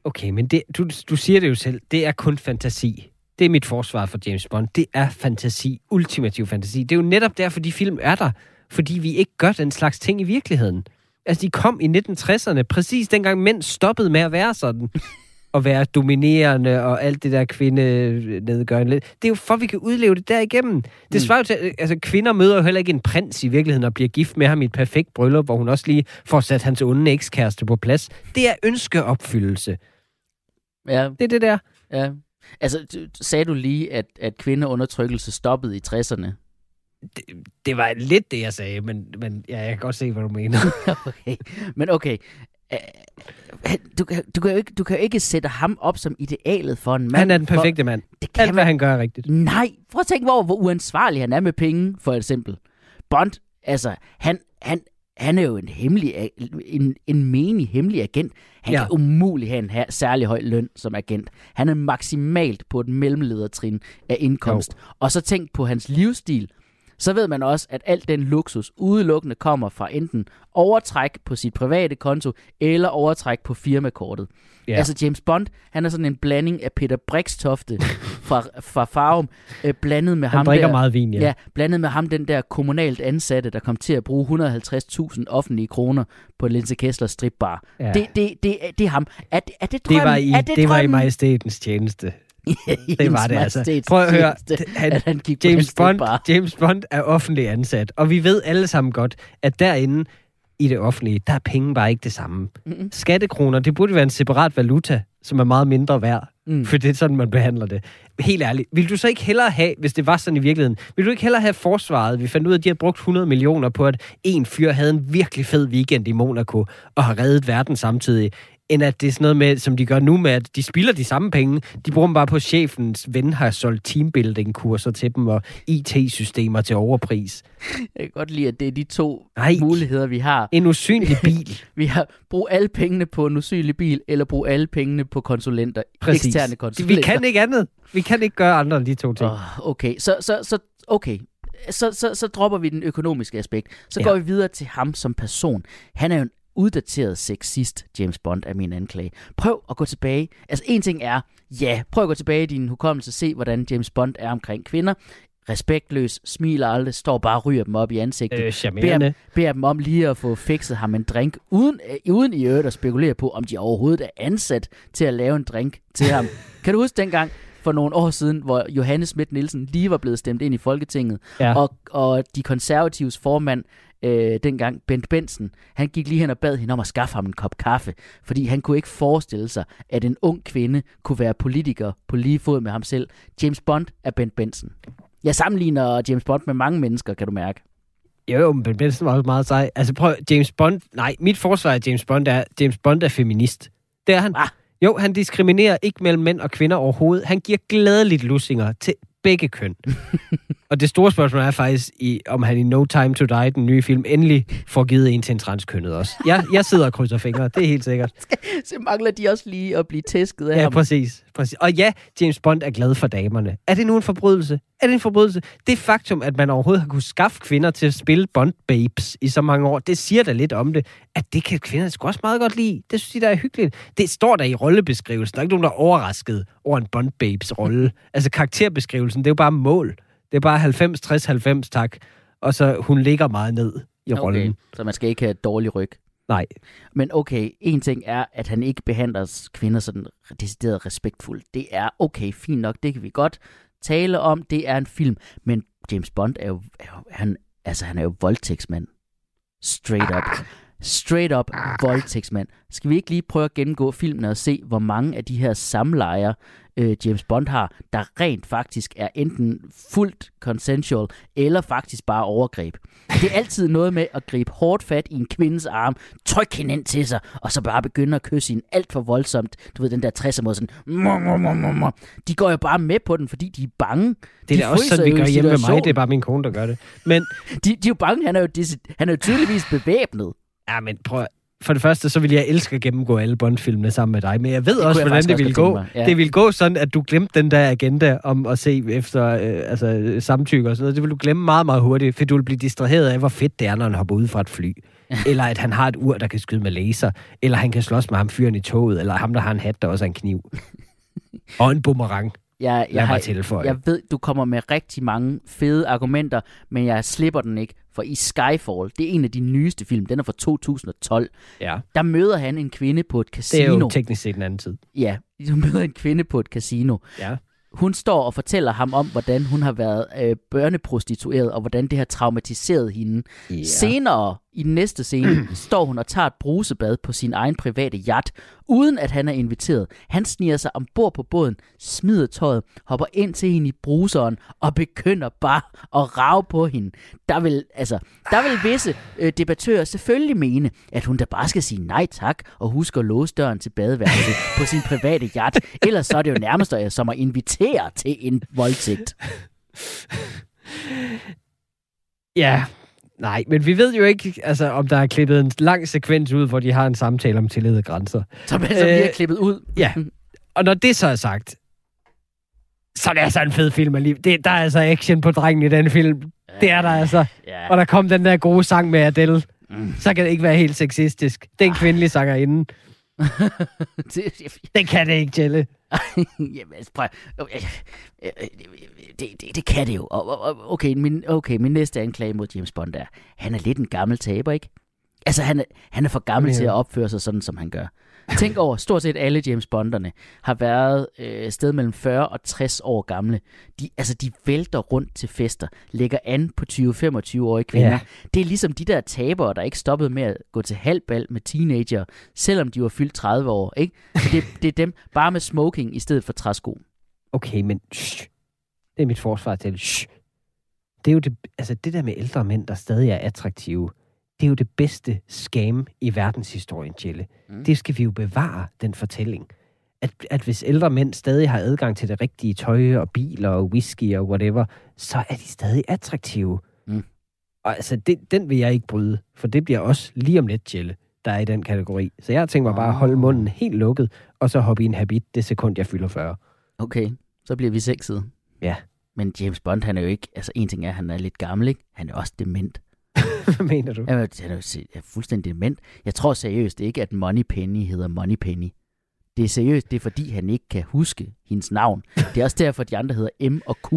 Speaker 2: Okay, men det, du, du siger det jo selv. Det er kun fantasi. Det er mit forsvar for James Bond. Det er fantasi. Ultimativ fantasi. Det er jo netop derfor, de film er der. Fordi vi ikke gør den slags ting i virkeligheden. Altså, de kom i 1960'erne, præcis dengang mænd stoppede med at være sådan. at være dominerende og alt det der kvindenedgørende. Det er jo for, at vi kan udleve det derigennem. Det svarer jo til, altså kvinder møder jo heller ikke en prins i virkeligheden og bliver gift med ham i et perfekt bryllup, hvor hun også lige får sat hans onde ekskæreste på plads. Det er ønskeopfyldelse.
Speaker 3: Ja,
Speaker 2: Det er det der.
Speaker 3: ja. Altså, sagde du lige, at, at kvindeundertrykkelse stoppede i 60'erne?
Speaker 2: Det var lidt det, jeg sagde, men, men ja, jeg kan godt se, hvad du mener.
Speaker 3: okay. Men okay. Du kan, du, kan jo ikke, du kan jo ikke sætte ham op som idealet for en mand.
Speaker 2: Han er den
Speaker 3: for-
Speaker 2: perfekte mand.
Speaker 3: Det kan
Speaker 2: Alt, hvad han gør, er rigtigt.
Speaker 3: Nej, prøv at tænke over, hvor uansvarlig han er med penge, for eksempel. Bond, altså, han, han, han er jo en hemmelig, en, en menig hemmelig agent. Han
Speaker 2: ja.
Speaker 3: kan umuligt have en her, særlig høj løn som agent. Han er maksimalt på et mellemledertrin af indkomst. Jo. Og så tænk på hans livsstil. Så ved man også, at al den luksus udelukkende kommer fra enten overtræk på sit private konto, eller overtræk på firmakortet.
Speaker 2: Ja.
Speaker 3: Altså James Bond, han er sådan en blanding af Peter Brikstofte fra, fra Farum, øh, blandet med
Speaker 2: Han
Speaker 3: ham
Speaker 2: drikker
Speaker 3: der,
Speaker 2: meget vin, ja.
Speaker 3: Ja, blandet med ham, den der kommunalt ansatte, der kom til at bruge 150.000 offentlige kroner på Linse Kesslers stripbar.
Speaker 2: Ja.
Speaker 3: Det, det, det, det er ham. Er, det- er det
Speaker 2: Det
Speaker 3: drømmen?
Speaker 2: var i,
Speaker 3: er
Speaker 2: det, det var i
Speaker 3: drømmen?
Speaker 2: majestetens tjeneste. Det var det altså. Prøv at høre. Han,
Speaker 3: at han gik
Speaker 2: James Bond,
Speaker 3: stripbar.
Speaker 2: James Bond er offentlig ansat, og vi ved alle sammen godt, at derinde i det offentlige, der er penge bare ikke det samme.
Speaker 3: Mm-mm.
Speaker 2: Skattekroner, det burde være en separat valuta, som er meget mindre værd.
Speaker 3: Mm.
Speaker 2: For det er sådan, man behandler det. Helt ærligt, vil du så ikke hellere have, hvis det var sådan i virkeligheden, vil du ikke hellere have forsvaret? Vi fandt ud af, at de havde brugt 100 millioner på, at en fyr havde en virkelig fed weekend i Monaco, og har reddet verden samtidig, end at det er sådan noget med, som de gør nu med, at de spilder de samme penge. De bruger dem bare på, at chefens ven har solgt teambuilding-kurser til dem, og IT-systemer til overpris.
Speaker 3: Jeg kan godt lide, at det er de to
Speaker 2: Nej.
Speaker 3: muligheder, vi har.
Speaker 2: En usynlig bil.
Speaker 3: Vi har brug alle pengene på en usynlig bil, eller brug alle pengene på konsulenter.
Speaker 2: Præcis.
Speaker 3: Eksterne konsulenter.
Speaker 2: Vi kan ikke andet. Vi kan ikke gøre andre end de to ting.
Speaker 3: Oh, okay, så, så, så, okay. Så, så, så dropper vi den økonomiske aspekt. Så
Speaker 2: Ja.
Speaker 3: går vi videre til ham som person. Han er jo en uddateret sexist, James Bond, er min anklage. Prøv at gå tilbage. Altså, en ting er, ja, prøv at gå tilbage i din hukommelse og se, hvordan James Bond er omkring kvinder. Respektløs, smiler aldrig, står bare og ryger dem op i ansigtet.
Speaker 2: Øh, charmerende.
Speaker 3: beder dem om lige at få fikset ham en drink, uden, øh, uden i øvrigt at spekulere på, om de overhovedet er ansat til at lave en drink til ham. kan du huske dengang, for nogle år siden, hvor Johannes Schmidt Nielsen lige var blevet stemt ind i Folketinget,
Speaker 2: Ja.
Speaker 3: og, og de konservatives formand, øh, dengang Bent Bensen, han gik lige hen og bad hende om at skaffe ham en kop kaffe, fordi han kunne ikke forestille sig, at en ung kvinde kunne være politiker på lige fod med ham selv. James Bond er Bent Benson. Jeg sammenligner James Bond med mange mennesker, kan du mærke.
Speaker 2: Jo, jo, men Ben Benson var også meget sej. Altså prøv, James Bond... Nej, mit forsvar af James Bond er, James Bond er feminist. Det er han.
Speaker 3: Ah.
Speaker 2: Jo, han diskriminerer ikke mellem mænd og kvinder overhovedet. Han giver glædeligt lussinger til begge køn. og det store spørgsmål er faktisk, i, om han i No Time to Die, den nye film, endelig får givet en til en transkønnet også. Jeg, jeg sidder og krydser fingre, det er helt sikkert.
Speaker 3: Så mangler de også lige at blive tæsket af
Speaker 2: Ja,
Speaker 3: ham.
Speaker 2: præcis. Præcis. Og ja, James Bond er glad for damerne. Er det nu en forbrydelse? Er det en forbrydelse? Det faktum, at man overhovedet har kunne skaffe kvinder til at spille Bond-babes i så mange år, det siger da lidt om det, at det kan kvinder sgu også meget godt lide. Det synes de, der er hyggeligt. Det står der i rollebeskrivelsen. Der er ikke nogen, der er overrasket over en Bond-babes rolle. altså karakterbeskrivelsen, det er jo bare mål. Det er bare 90-60-90, tak. Og så hun ligger meget ned i rollen.
Speaker 3: Okay, så man skal ikke have dårlig ryg.
Speaker 2: Nej.
Speaker 3: Men okay, en ting er, at han ikke behandler kvinder sådan decideret respektfuldt. Det er okay, fint nok, det kan vi godt tale om. Det er en film, men James Bond er jo, er jo han, altså han er jo voldtægtsmand. Straight up. Straight up voldtægtsmand. Skal vi ikke lige prøve at gennemgå filmen og se, hvor mange af de her samlejer, øh, James Bond har, der rent faktisk er enten fuldt consensual, eller faktisk bare overgreb. Det er altid noget med at gribe hårdt fat i en kvindes arm, trykke hende ind til sig, og så bare begynde at kysse hende alt for voldsomt. Du ved, den der 60'er måde sådan... De går jo bare med på den, fordi de er bange.
Speaker 2: Det er
Speaker 3: de
Speaker 2: da også sådan, vi gør hjemme med mig. Det er bare min kone, der gør det. Men
Speaker 3: De, de er jo bange. Han er jo, deci- han er jo tydeligvis bevæbnet.
Speaker 2: Ja, men prøv for det første, så vil jeg elske at gennemgå alle Bond-filmene sammen med dig, men jeg ved
Speaker 3: Det
Speaker 2: også, hvordan det ville gå.
Speaker 3: ja.
Speaker 2: Det ville gå sådan, at du glemte den der agenda om at se efter øh, altså, samtykke og sådan noget. Det vil du glemme meget, meget hurtigt, for du vil blive distraheret af, hvor fedt det er, når han hopper ud fra et fly. eller at han har et ur, der kan skyde med laser. Eller han kan slås med ham fyren i toget. Eller ham, der har en hat, der også er en kniv. og en boomerang.
Speaker 3: Jeg,
Speaker 2: Lad mig
Speaker 3: har,
Speaker 2: tilføje.
Speaker 3: jeg ved, du kommer med rigtig mange fede argumenter, men jeg slipper den ikke. For i Skyfall, det er en af de nyeste film, den er fra 2012,
Speaker 2: Ja,
Speaker 3: der møder han en kvinde på et
Speaker 2: det er
Speaker 3: casino.
Speaker 2: jo teknisk set en anden tid.
Speaker 3: Ja, du møder en kvinde på et casino.
Speaker 2: Ja.
Speaker 3: Hun står og fortæller ham om, hvordan hun har været øh, børneprostitueret, og hvordan det har traumatiseret hende.
Speaker 2: Ja.
Speaker 3: Senere, i den næste scene, står hun og tager et brusebad på sin egen private yacht, uden at han er inviteret. Han sniger sig ombord på båden, smider tøjet, hopper ind til hende i bruseren og begynder bare at rave på hende. Der vil, altså, der vil visse øh, debattører selvfølgelig mene, at hun da bare skal sige nej tak og huske at låse døren til badeværelset på sin private yacht. Ellers så er det jo nærmest øh, som at invitere til en voldtægt.
Speaker 2: Ja, nej, men vi ved jo ikke, altså, om der er klippet en lang sekvens ud, hvor de har en samtale om tillid og grænser.
Speaker 3: Som altså
Speaker 2: Øh,
Speaker 3: bliver klippet ud.
Speaker 2: Ja, og når det så er sagt, så er det altså en fed film alligevel. Det, der er altså action på drengen i den film. Det er der altså.
Speaker 3: Ja.
Speaker 2: Og der kom den der gode sang med Adele.
Speaker 3: Mm.
Speaker 2: Så kan det ikke være helt sexistisk. Den kvindelige sangerinde.
Speaker 3: Det-
Speaker 2: Det kan det ikke, Jelle.
Speaker 3: Jamen, altså, prøv, okay, øh, øh, det, det, det kan det jo. Okay min, okay, min næste anklage mod James Bond er, han er lidt en gammel taber, ikke? Altså, han er, han er for gammel
Speaker 2: Ja.
Speaker 3: til at opføre sig sådan, som han gør. Tænk over, stort set alle James Bonderne har været øh, sted mellem 40 og 60 år gamle. De, altså, de vælter rundt til fester, lægger an på 20-25-årige kvinder.
Speaker 2: Ja.
Speaker 3: Det er ligesom de der tabere, der ikke stoppede med at gå til halvbal med teenager, selvom de var fyldt 30 år. Ikke? Så det, det er dem bare med smoking i stedet for træsko.
Speaker 2: Okay, men shh. Det er mit forsvar til. Shh. Det er jo det, altså det der med ældre mænd, der stadig er attraktive. Det er jo det bedste scam i verdenshistorien, Jelle.
Speaker 3: Mm.
Speaker 2: Det skal vi jo bevare, den fortælling. At, at hvis ældre mænd stadig har adgang til det rigtige tøj og biler og whisky og whatever, så er de stadig attraktive.
Speaker 3: Mm.
Speaker 2: Og altså, det, den vil jeg ikke bryde, for det bliver også lige om lidt, Jelle, der er i den kategori. Så jeg tænkt mig bare at holde munden helt lukket, og så hoppe i en habit det sekund, jeg fylder 40.
Speaker 3: Okay, så bliver vi sexede.
Speaker 2: Ja.
Speaker 3: Men James Bond, han er jo ikke... Altså, en ting er, at han er lidt gammel, ikke? Han er også dement.
Speaker 2: Hvad mener du?
Speaker 3: Er, han er jo fuldstændig dement. Jeg tror seriøst ikke, at Money Penny hedder Money Penny. Det er seriøst, det er fordi, han ikke kan huske hendes navn. Det er også derfor, de andre hedder M og Q.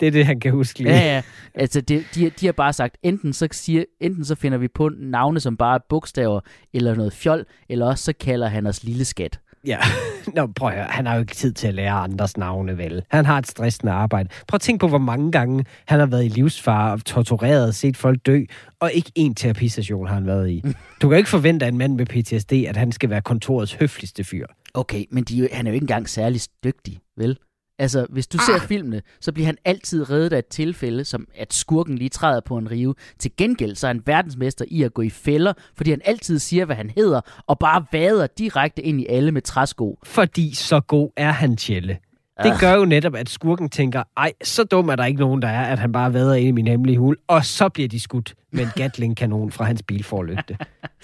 Speaker 2: Det er det, han kan huske lige.
Speaker 3: Ja, ja. Altså, det, de, de har bare sagt, enten så, siger, enten så finder vi på navne, som bare er bogstaver, eller noget fjol, eller også så kalder han os lille skat.
Speaker 2: Ja. Nå, prøv at høre. Han har jo ikke tid til at lære andres navne, vel? Han har et stressende arbejde. Prøv at tænke på, hvor mange gange han har været i livsfare og tortureret, set folk dø, og ikke én terapistation har han været i. Du kan ikke forvente af en mand med PTSD, at han skal være kontorets høfligste fyr.
Speaker 3: Okay, men de, han er jo ikke engang særlig dygtig, vel? Altså, hvis du ser filmene, så bliver han altid reddet af et tilfælde, som at skurken lige træder på en rive. Til gengæld så er han verdensmester i at gå i fælder, fordi han altid siger, hvad han hedder, og bare vader direkte ind i alle med træsko.
Speaker 2: Fordi så god er han, Tjelle. Det gør jo netop, at skurken tænker, ej, så dum er der ikke nogen, der er, at han bare vader ind i min hemmelige hul, og så bliver de skudt med en Gatling-kanon fra hans bilforlygte.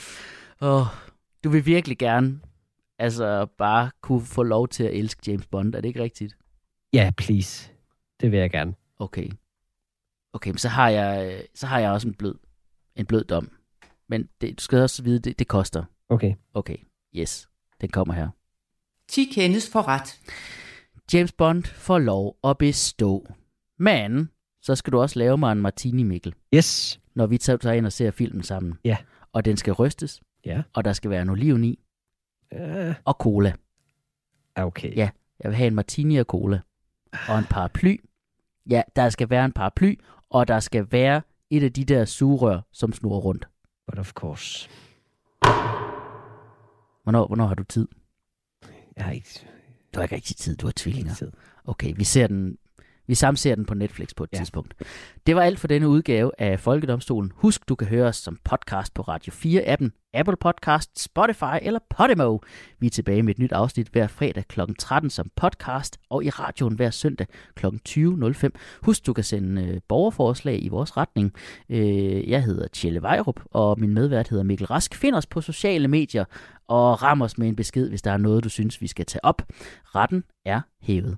Speaker 3: Åh, du vil virkelig gerne altså bare kunne få lov til at elske James Bond. Er det ikke rigtigt?
Speaker 2: Ja, please. Det vil jeg gerne.
Speaker 3: Okay. Okay, men så har jeg, så har jeg også en blød, en blød dom. Men det, du skal også vide, det, det koster.
Speaker 2: Okay.
Speaker 3: Okay, yes. Den kommer her.
Speaker 1: 10 kendes for ret.
Speaker 3: James Bond får lov at bestå. Men så skal du også lave mig en martini, Mikkel,
Speaker 2: Yes.
Speaker 3: når vi tager ind og ser filmen sammen.
Speaker 2: Ja.
Speaker 3: Og den skal rystes,
Speaker 2: Ja.
Speaker 3: og der skal være en oliven i,
Speaker 2: Uh,
Speaker 3: og cola.
Speaker 2: okay.
Speaker 3: Ja. Jeg vil have en martini og cola. Og en paraply. Ja, der skal være en paraply, og der skal være et af de der sugerør, som snurrer rundt.
Speaker 2: But of course.
Speaker 3: Hvornår, hvornår har du tid?
Speaker 2: Jeg har ikke
Speaker 3: Du har ikke rigtig tid, du har tvillinger. Okay, vi ser den. Vi samser den på Netflix på et Ja. tidspunkt. Det var alt for denne udgave af Folkedomstolen. Husk, du kan høre os som podcast på Radio 4-appen, Apple Podcast, Spotify eller Podimo. Vi er tilbage med et nyt afsnit hver fredag kl. 13 som podcast, og i radioen hver søndag kl. 20.05. Husk, du kan sende øh, borgerforslag i vores retning. Øh, jeg hedder Tjelle Vejrup, og min medvært hedder Mikkel Rask. Find os på sociale medier, og ram os med en besked, hvis der er noget, du synes, vi skal tage op. Retten er hævet.